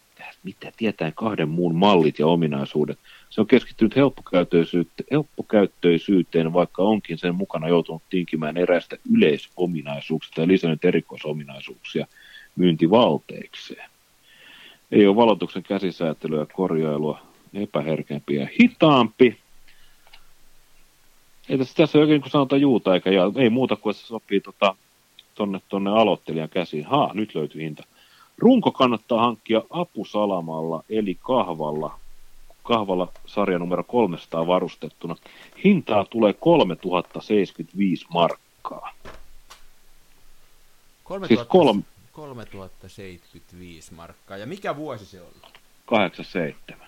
mitä tietäen kahden muun mallit ja ominaisuudet. Se on keskittynyt helppokäyttöisyyteen, helppokäyttöisyyteen, vaikka onkin sen mukana joutunut tinkimään eräistä yleisominaisuuksista ja lisännyt erikoisominaisuuksia myyntivalteikseen. Ei ole valotuksen käsisäätelyä ja korjailua, epäherkempi ja hitaampi. Ei tässä, tässä ei oikein kun sanotaan juuta eikä ja ei muuta kuin se sopii tota, tonne, tonne aloittelijan käsiin. Haa, nyt löytyy hinta. Runko kannattaa hankkia apusalamalla eli kahvalla, kahvalla sarja numero 300 varustettuna. Hintaa tulee 3075 markkaa. 3000, Siis kolme- 3075 markkaa. Ja mikä vuosi se on? 87.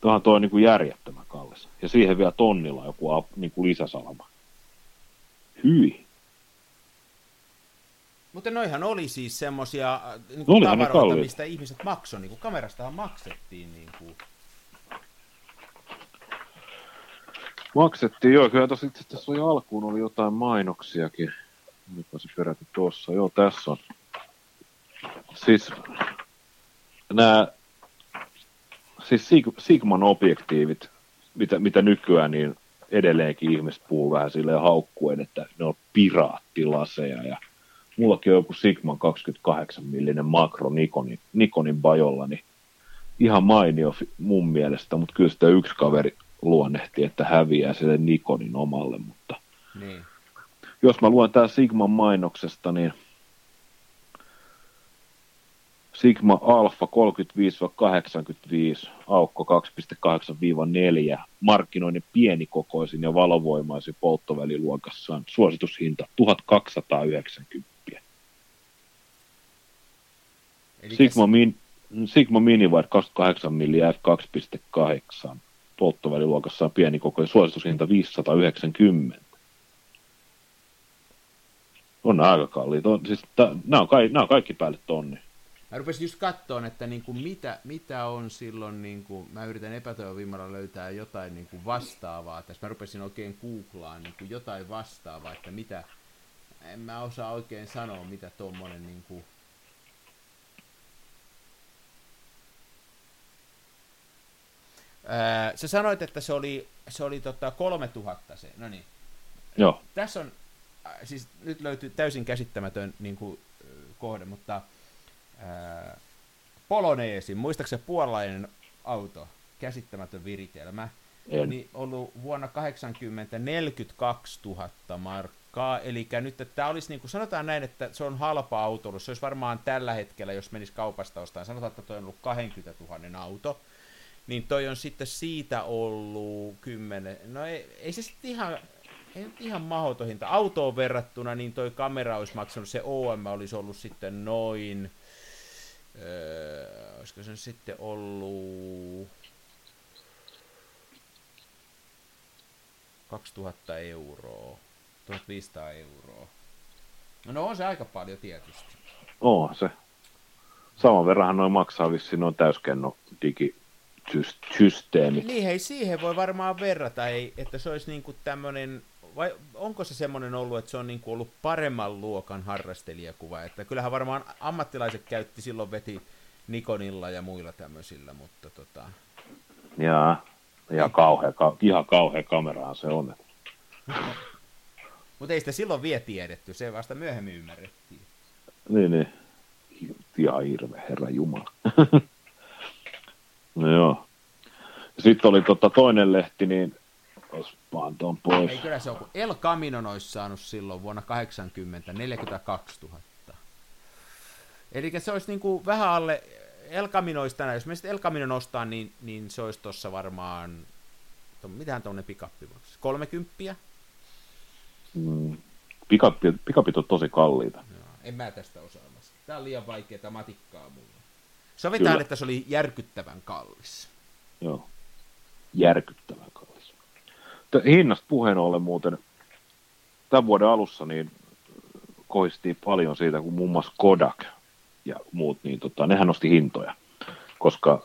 Tuohan toi on niin kuin järjettömän kallis. Ja siihen vielä tonnilla joku niin kuin lisäsalama. Hyi. Mutta noihan oli siis semmosia äh, niin tavaroita, mistä ihmiset maksoi. Niin kuin kamerastahan maksettiin. Niin kuin. Maksettiin, joo, kyllä tosi itse tässä oli alkuun oli jotain mainoksiakin. Mikä se peräti tuossa, joo tässä on. Siis nämä siis Sig- Sigman objektiivit, mitä, mitä nykyään niin edelleenkin ihmiset puhuu vähän silleen haukkuen, että ne on piraattilaseja ja mullakin on joku Sigman 28 millinen makro Nikonin, Nikonin bajolla, niin ihan mainio mun mielestä, mutta kyllä sitä yksi kaveri luonnehti, että häviää sille Nikonin omalle, mutta Niin. jos mä luen tää Sigman mainoksesta, niin Sigma Alpha 35-85, aukko 2.8-4, markkinoinnin pienikokoisin ja valovoimaisin polttoväliluokassaan, suositushinta 1290. Eli Sigma, min, Sigma Mini Wide 28 mm f2.8, polttoväliluokassaan pienikokoinen, suositushinta 590 on aika kalliit. On, siis, nämä, on, nämä on kaikki päälle tonni. Mä rupesin just katsoa, että niin kuin mitä, mitä on silloin, niin kuin, mä yritän epätoivovimmalla löytää jotain niin kuin vastaavaa. Tässä mä rupesin oikein googlaan niin kuin jotain vastaavaa, että mitä, en mä osaa oikein sanoa, mitä tuommoinen niin kuin, Ää, sä sanoit, että se oli, se oli tota 3000 se, no niin. Joo. Tässä on, siis nyt löytyy täysin käsittämätön niin kuin, kohde, mutta ää, Poloneesin, muistaakseni puolalainen auto, käsittämätön viritelmä, en. niin ollut vuonna 80 42 000 markkaa, eli nyt että tämä olisi, niin kuin sanotaan näin, että se on halpa auto, se olisi varmaan tällä hetkellä, jos menisi kaupasta ostaen, sanotaan, että toi on ollut 20 000 auto, niin toi on sitten siitä ollut 10, no ei, ei se sitten ihan, ei nyt ihan mahdoton hinta. Autoon verrattuna, niin toi kamera olisi maksanut, se OM olisi ollut sitten noin, öö, olisiko se sitten ollut 2000 euroa, 1500 euroa. No, on se aika paljon tietysti. On se. Saman verran noin maksaa vissiin noin täyskenno digi systeemi. Niin hei, siihen voi varmaan verrata, ei, että se olisi niin kuin tämmöinen vai onko se semmoinen ollut, että se on niin kuin ollut paremman luokan harrastelijakuva, että kyllähän varmaan ammattilaiset käytti silloin veti Nikonilla ja muilla tämmöisillä, mutta tota... Jaa, ja kauhea, ka, ihan kauhea kamerahan se on. mutta ei sitä silloin vielä tiedetty, se vasta myöhemmin ymmärrettiin. Niin, niin. Ihan hirveä, herra Jumala. No joo. Sitten oli tota toinen lehti, niin vaan tuon pois. Ei kyllä se on, kun El Camino olisi saanut silloin vuonna 80 42 000. Eli se olisi niin kuin vähän alle El Caminoista, jos me sitten El Camino nostaa, niin, niin se olisi tuossa varmaan, to, mitähän tuonne pikappi voisi, 30? Mm, pikapit, pikapit on tosi kalliita. Joo, en mä tästä osaa Tämä on liian vaikeaa matikkaa mulle. Sovitaan, Kyllä. että se oli järkyttävän kallis. Joo, järkyttävän kallis. Hinnasta puheen ollen muuten, tämän vuoden alussa niin koistiin paljon siitä, kun muun muassa Kodak ja muut, niin tota, nehän nosti hintoja, koska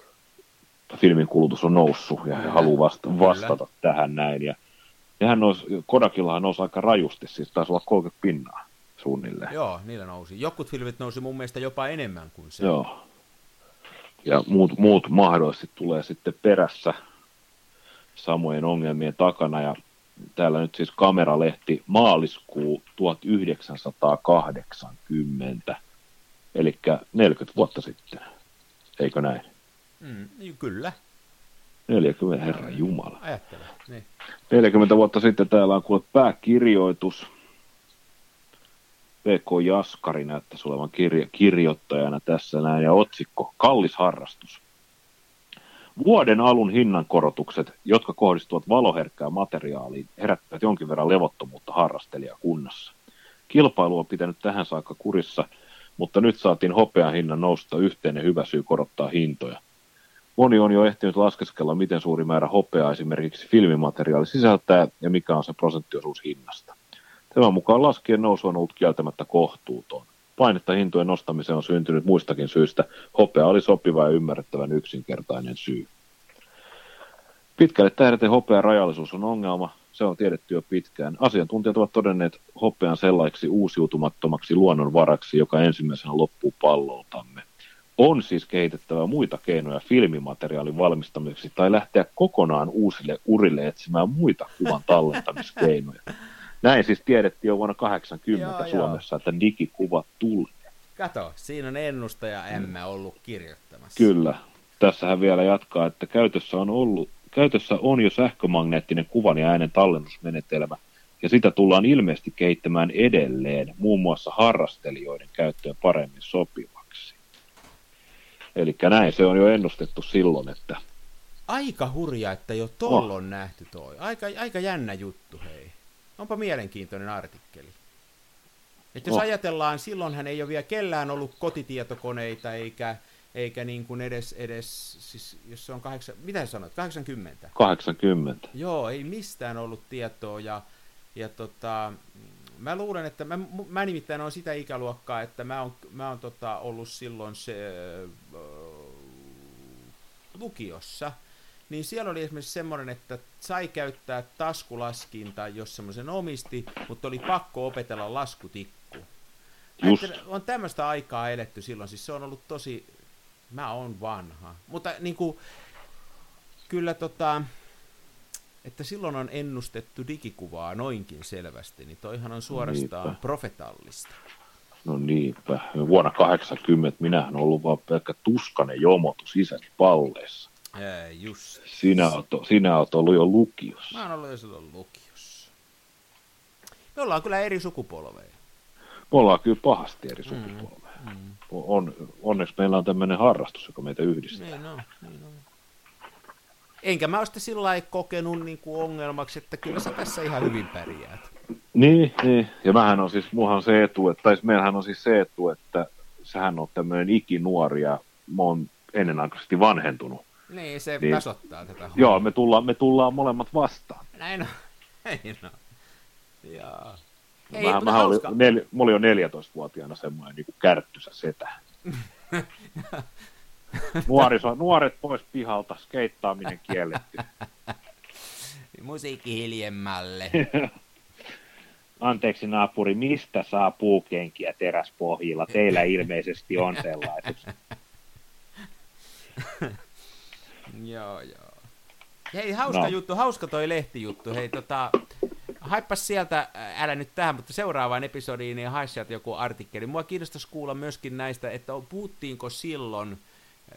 filmin kulutus on noussut ja he haluaa vasta- vastata Kyllä. tähän näin. Ja nehän nousi, Kodakillahan nousi aika rajusti, siis taisi olla 30 pinnaa suunnilleen. Joo, niillä nousi. Jokut filmit nousi mun mielestä jopa enemmän kuin se. Joo. Ja muut, muut mahdollisesti tulee sitten perässä samojen ongelmien takana. Ja täällä nyt siis kameralehti maaliskuu 1980, eli 40 vuotta sitten. Eikö näin? Mm, niin kyllä. 40, herra Jumala. Ajattele, niin. 40 vuotta sitten täällä on kuullut pääkirjoitus. PK Jaskari näyttäisi olevan kirjo- kirjoittajana tässä näin, ja otsikko Kallis harrastus. Vuoden alun hinnankorotukset, jotka kohdistuvat valoherkkään materiaaliin, herättävät jonkin verran levottomuutta harrastelijakunnassa. Kilpailu on pitänyt tähän saakka kurissa, mutta nyt saatiin hopean hinnan nousta yhteinen hyvä syy korottaa hintoja. Moni on jo ehtinyt laskeskella, miten suuri määrä hopeaa esimerkiksi filmimateriaali sisältää ja mikä on se prosenttiosuus hinnasta. Tämän mukaan laskien nousu on ollut kieltämättä kohtuuton. Painetta hintojen nostamiseen on syntynyt muistakin syistä. Hopea oli sopiva ja ymmärrettävän yksinkertainen syy. Pitkälle tähdeten hopean rajallisuus on ongelma. Se on tiedetty jo pitkään. Asiantuntijat ovat todenneet hopean sellaiksi uusiutumattomaksi luonnonvaraksi, joka ensimmäisenä loppuu palloltamme. On siis kehitettävä muita keinoja filmimateriaalin valmistamiseksi tai lähteä kokonaan uusille urille etsimään muita kuvan tallentamiskeinoja. Näin siis tiedettiin jo vuonna 80 joo, Suomessa, joo. että digikuvat tulee. Kato, siinä on ennustaja emme mm. ollut kirjoittamassa. Kyllä. Tässähän vielä jatkaa, että käytössä on, ollut, käytössä on jo sähkömagneettinen kuvan ja äänen tallennusmenetelmä, ja sitä tullaan ilmeisesti kehittämään edelleen, muun muassa harrastelijoiden käyttöön paremmin sopivaksi. Eli näin se on jo ennustettu silloin, että Aika hurja, että jo tollon oh. nähty toi. Aika, aika jännä juttu, hei. Onpa mielenkiintoinen artikkeli. Että jos oh. ajatellaan, silloinhan ei ole vielä kellään ollut kotitietokoneita, eikä, eikä niin kuin edes, edes siis jos se on kahdeksan, mitä sä sanoit, 80? 80. Joo, ei mistään ollut tietoa, ja, ja tota, mä luulen, että mä, mä nimittäin on sitä ikäluokkaa, että mä oon, mä oon tota, ollut silloin se äh, lukiossa, niin siellä oli esimerkiksi semmoinen, että sai käyttää taskulaskinta, jos semmoisen omisti, mutta oli pakko opetella laskutikku. Just. On tämmöistä aikaa eletty silloin, siis se on ollut tosi, mä oon vanha, mutta niin kuin, kyllä tota, että silloin on ennustettu digikuvaa noinkin selvästi, niin toihan on suorastaan niinpä. profetallista. No niinpä. Vuonna 80 minähän olen ollut vaan pelkkä tuskanen jomotus isäni palleessa. Ää, just. Sinä olet, sinä olet ollut jo lukiossa. Mä oon ollut jo silloin lukiossa. Me ollaan kyllä eri sukupolveja. Me ollaan kyllä pahasti eri sukupolveja. Mm, mm. On, onneksi meillä on tämmöinen harrastus, joka meitä yhdistää. Niin on, niin on. Enkä mä ole sitä sillä kokenut niin kuin ongelmaksi, että kyllä sä tässä ihan hyvin pärjäät. Niin, niin. ja mähän on siis, muhan se etu, että, tai meillähän on siis se etu, että sähän on tämmöinen ikinuori ja mä oon ennenaikaisesti vanhentunut. Niin, se niin, tasoittaa tätä hommaa. Joo, me tullaan, me tullaan molemmat vastaan. Näin on. Ei no. Jaa. Ei, mä, mä olin, nel, mä olin jo 14-vuotiaana semmoinen niin kuin kärttysä setä. Nuoriso, nuoret pois pihalta, skeittaaminen kielletty. Musiikki hiljemmälle. Anteeksi naapuri, mistä saa puukenkiä teräspohjilla? Teillä ilmeisesti on sellaiset. Joo, joo. Hei, hauska no. juttu, hauska toi lehtijuttu. Hei, tota, haippas sieltä, älä nyt tähän, mutta seuraavaan episodiin niin hae sieltä joku artikkeli. Mua kiinnostaisi kuulla myöskin näistä, että puhuttiinko silloin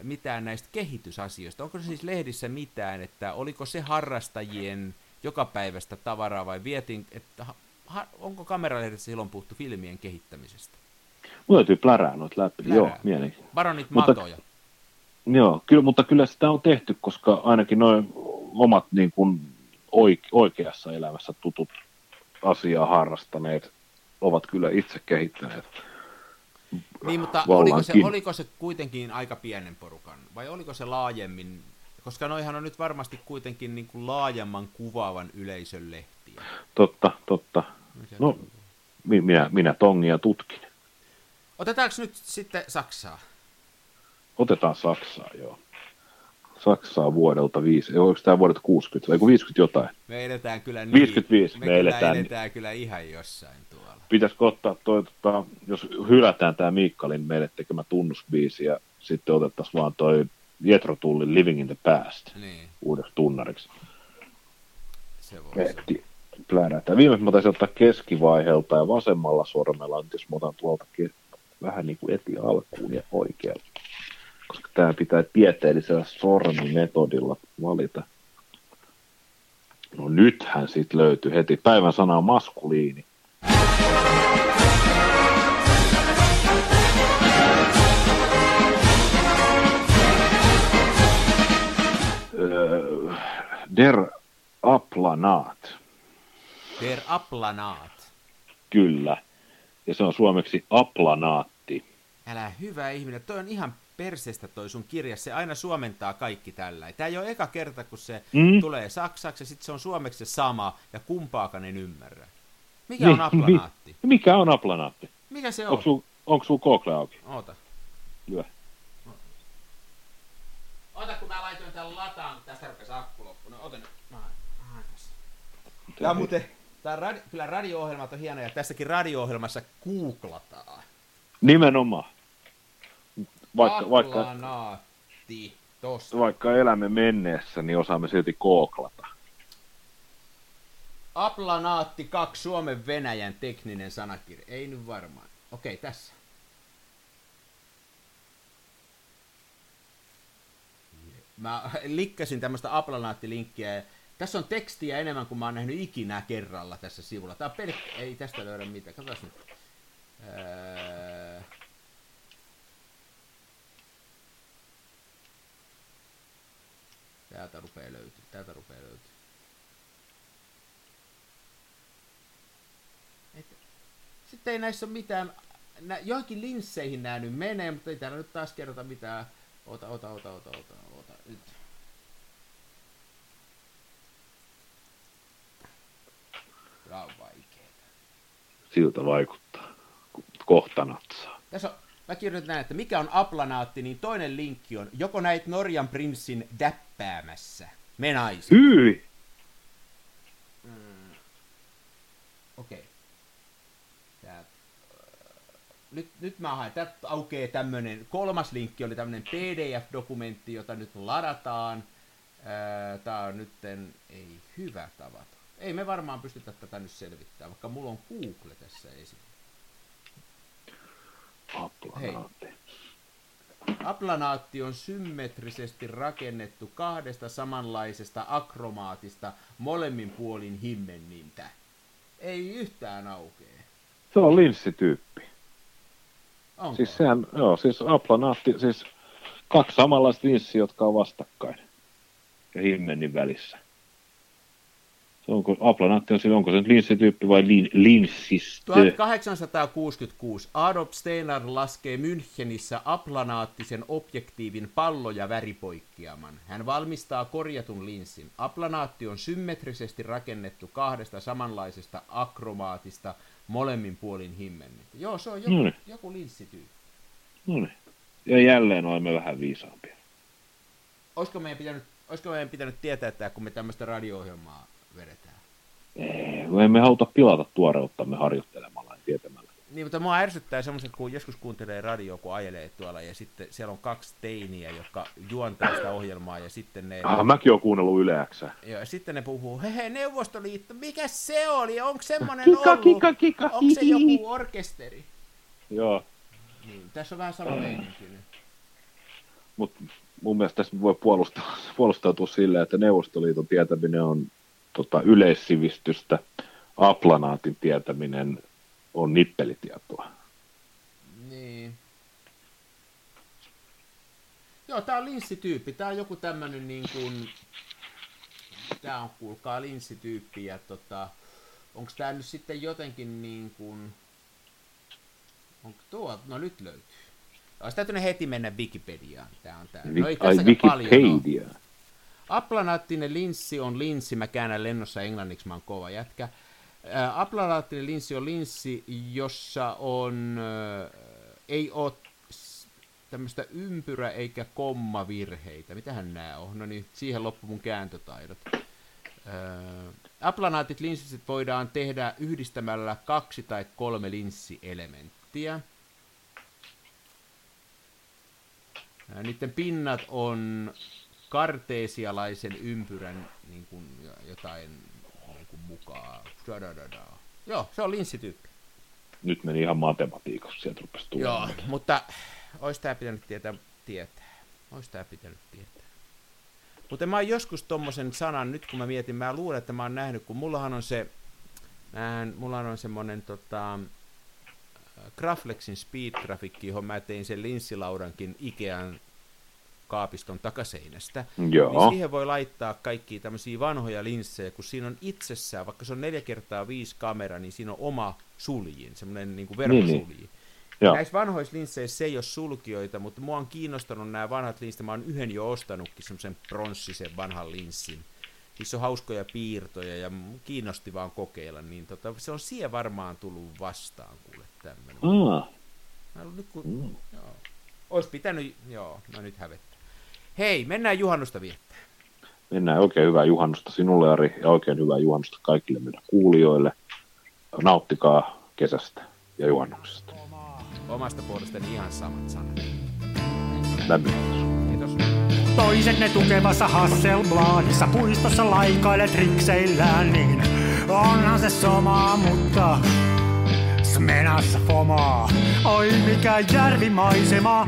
mitään näistä kehitysasioista. Onko se siis lehdissä mitään, että oliko se harrastajien jokapäiväistä tavaraa vai vietin, että ha, onko kameralehdessä silloin puhuttu filmien kehittämisestä? Mulla täytyy plärää noita läpi, plärää. joo, mielenkiintoista. Baronit mutta, matoja. Joo, kyllä, mutta kyllä sitä on tehty, koska ainakin noin omat niin kuin oike, oikeassa elämässä tutut asiaa harrastaneet ovat kyllä itse kehittäneet. Niin, mutta oliko se, oliko se kuitenkin aika pienen porukan, vai oliko se laajemmin, koska noihan on nyt varmasti kuitenkin niin kuin laajemman kuvaavan yleisön lehtiä. Totta, totta. No, minä, minä tongia tutkin. Otetaanko nyt sitten Saksaa? Otetaan Saksaa, joo. Saksaa vuodelta 5, onko tämä vuodelta 60 vai 50 jotain? Me eletään kyllä niin, 55, me, me eletään, eletään kyllä ihan jossain tuolla. Pitäisikö ottaa toi, tota, jos hylätään tämä Mikkalin meille tekemä tunnusbiisi ja sitten otettaisiin vaan toi Jetro Tullin Living in the Past niin. uudeksi tunnariksi. Se voisi. Plärätään. Viimeksi mä taisin ottaa keskivaiheelta ja vasemmalla sormella, jos mä otan tuolta vähän niin kuin eti alkuun ja oikealta koska tämä pitää tieteellisellä sormimetodilla valita. No nythän sitten löytyy heti. Päivän sana on maskuliini. der Aplanat. Der Aplanat. Kyllä. Ja se on suomeksi aplanaatti. Älä hyvä ihminen, toi on ihan perseestä toi sun kirja, se aina suomentaa kaikki tällä. Tämä ei ole eka kerta, kun se mm. tulee saksaksi ja sitten se on suomeksi se sama ja kumpaakaan en ymmärrä. Mikä mi, on aplanaatti? Mi, mikä on aplanaatti? Mikä se on? Onko sun, onko sun Google auki? Oota. Lyö. Ota, kun mä laitoin tämän lataan, kun tästä rupesi akku loppu. No, ota nyt. Tämä on muuten, tämä radi, kyllä radio-ohjelmat on hienoja. Tässäkin radio-ohjelmassa googlataan. Nimenomaan vaikka, vaikka, tosta. vaikka elämme menneessä, niin osaamme silti kooklata. Aplanaatti 2 Suomen Venäjän tekninen sanakirja. Ei nyt varmaan. Okei, tässä. Mä likkasin tämmöistä aplanaatti-linkkiä. Tässä on tekstiä enemmän kuin mä oon nähnyt ikinä kerralla tässä sivulla. Tää on pelkkä... Ei tästä löydä mitään. Katsotaan nyt. Öö... löytyy, täältä rupeaa löytyy. Et, sitten ei näissä ole mitään, nä, johonkin linsseihin nämä nyt menee, mutta ei täällä nyt taas kerrota mitään. Ota, ota, ota, ota, ota, ota, nyt. Tää on vaikeeta. Siltä vaikuttaa. Kohta natsaa. Tässä on, mä kirjoitan näin, että mikä on aplanaatti, niin toinen linkki on, joko näit Norjan prinssin däppäämässä, me naiset. Hyi! Okei. Okay. Tää, nyt, nyt mä haen, täältä aukeaa tämmönen, kolmas linkki oli tämmönen PDF-dokumentti, jota nyt ladataan. Ää, Tää on nytten, ei hyvä tavata. Ei me varmaan pystytä tätä nyt selvittämään, vaikka mulla on Google tässä esillä. Aplanaatti. Aplanaatti on symmetrisesti rakennettu kahdesta samanlaisesta akromaatista molemmin puolin himmennintä. Ei yhtään aukee. Se on linssityyppi. Onko? Siis sehän, joo, siis aplanaatti, siis kaksi samanlaista linssiä, jotka on vastakkain. Ja himmenin välissä. Onko, aplanaatti on siinä, onko se nyt linssityyppi vai lin, linssistö? 1866 Adolf Steiner laskee Münchenissä aplanaattisen objektiivin pallo- ja väripoikkeaman. Hän valmistaa korjatun linssin. Aplanaatti on symmetrisesti rakennettu kahdesta samanlaisesta akromaatista molemmin puolin himmennintä. Joo, se on joku, No niin. joku linssityyppi. No niin. Ja jälleen olemme vähän viisaampia. Olisiko meidän pitänyt, olisiko meidän pitänyt tietää tämä, kun me tämmöistä radio-ohjelmaa? Ei, me emme haluta pilata tuoreuttamme harjoittelemalla ja tietämällä. Niin, mutta mua ärsyttää semmoiset, kun joskus kuuntelee radio, kun ajelee tuolla, ja sitten siellä on kaksi teiniä, jotka juontaa sitä ohjelmaa, ja sitten ne, Ah, mäkin olen kuunnellut Yle Xää. ja sitten ne puhuu, he, he Neuvostoliitto, mikä se oli, onko semmoinen Kika, ollut, kika, kika, onko se joku orkesteri? Joo, Niin, tässä on vähän sama meininki nyt. mutta mun mielestä tässä voi puolustaa, puolustautua silleen, että Neuvostoliiton tietäminen on tota, yleissivistystä, aplanaatin tietäminen on nippelitietoa. Niin. Joo, tää on linssityyppi. Tää on joku tämmönen niin kuin... Tää on kuulkaa linssityyppi ja tota... Onks tää nyt sitten jotenkin niin kuin... Onko tuo? No nyt löytyy. Olisi täytynyt heti mennä Wikipediaan. Tää on tää. No ei Ai tässäkään paljon ole. Aplanaattinen linssi on linssi, mä käännän lennossa englanniksi, mä oon kova jätkä. Aplanaattinen linssi on linssi, jossa on, ei ole tämmöistä ympyrä- eikä kommavirheitä. Mitähän nämä on? No niin, siihen loppu mun kääntötaidot. Ää, Aplanaatit linssit voidaan tehdä yhdistämällä kaksi tai kolme linssielementtiä. Niiden pinnat on karteesialaisen ympyrän niin kuin, jo- jotain niin kuin mukaan. Da-da-da-da. Joo, se on linssityyppi. Nyt meni ihan matematiikassa, sieltä rupesi Joo, tulemaan. mutta ois tää pitänyt tietää, tietää. Ois tää pitänyt tietää. Mutta mä oon joskus tommosen sanan, nyt kun mä mietin, mä luulen, että mä oon nähnyt, kun mullahan on se, mähän, mulla on semmonen tota, Graflexin Speed Traffic, johon mä tein sen linssilaudankin Ikean kaapiston takaseinästä. Joo. Niin siihen voi laittaa kaikki tämmöisiä vanhoja linssejä, kun siinä on itsessään, vaikka se on 4 kertaa 5 kamera, niin siinä on oma suljin, semmoinen niin kuin verkkosulji. Niin, niin. Joo. Näissä vanhoissa linsseissä se ei ole sulkioita, mutta mua on kiinnostanut nämä vanhat linssit. Mä oon yhden jo ostanutkin, semmoisen pronssisen vanhan linssin. Niissä on hauskoja piirtoja ja kiinnosti vaan kokeilla, niin tota, se on siihen varmaan tullut vastaan kuule tämmönen. Ah, Mä nyt kun, mm. joo. Ois pitänyt, joo, no nyt hävettää. Hei, mennään juhannusta viettää. mennään oikein hyvää juhannusta sinulle, Ari, ja oikein hyvää juhannusta kaikille meidän kuulijoille. Nauttikaa kesästä ja juhannuksesta. Omasta puolestani ihan samat sanat. Lämmin. Kiitos. Toiset ne tukevassa Hasselbladissa puistossa laikailet rikseillään, niin onhan se sama, mutta Smenassa fomaa. Oi mikä järvimaisema,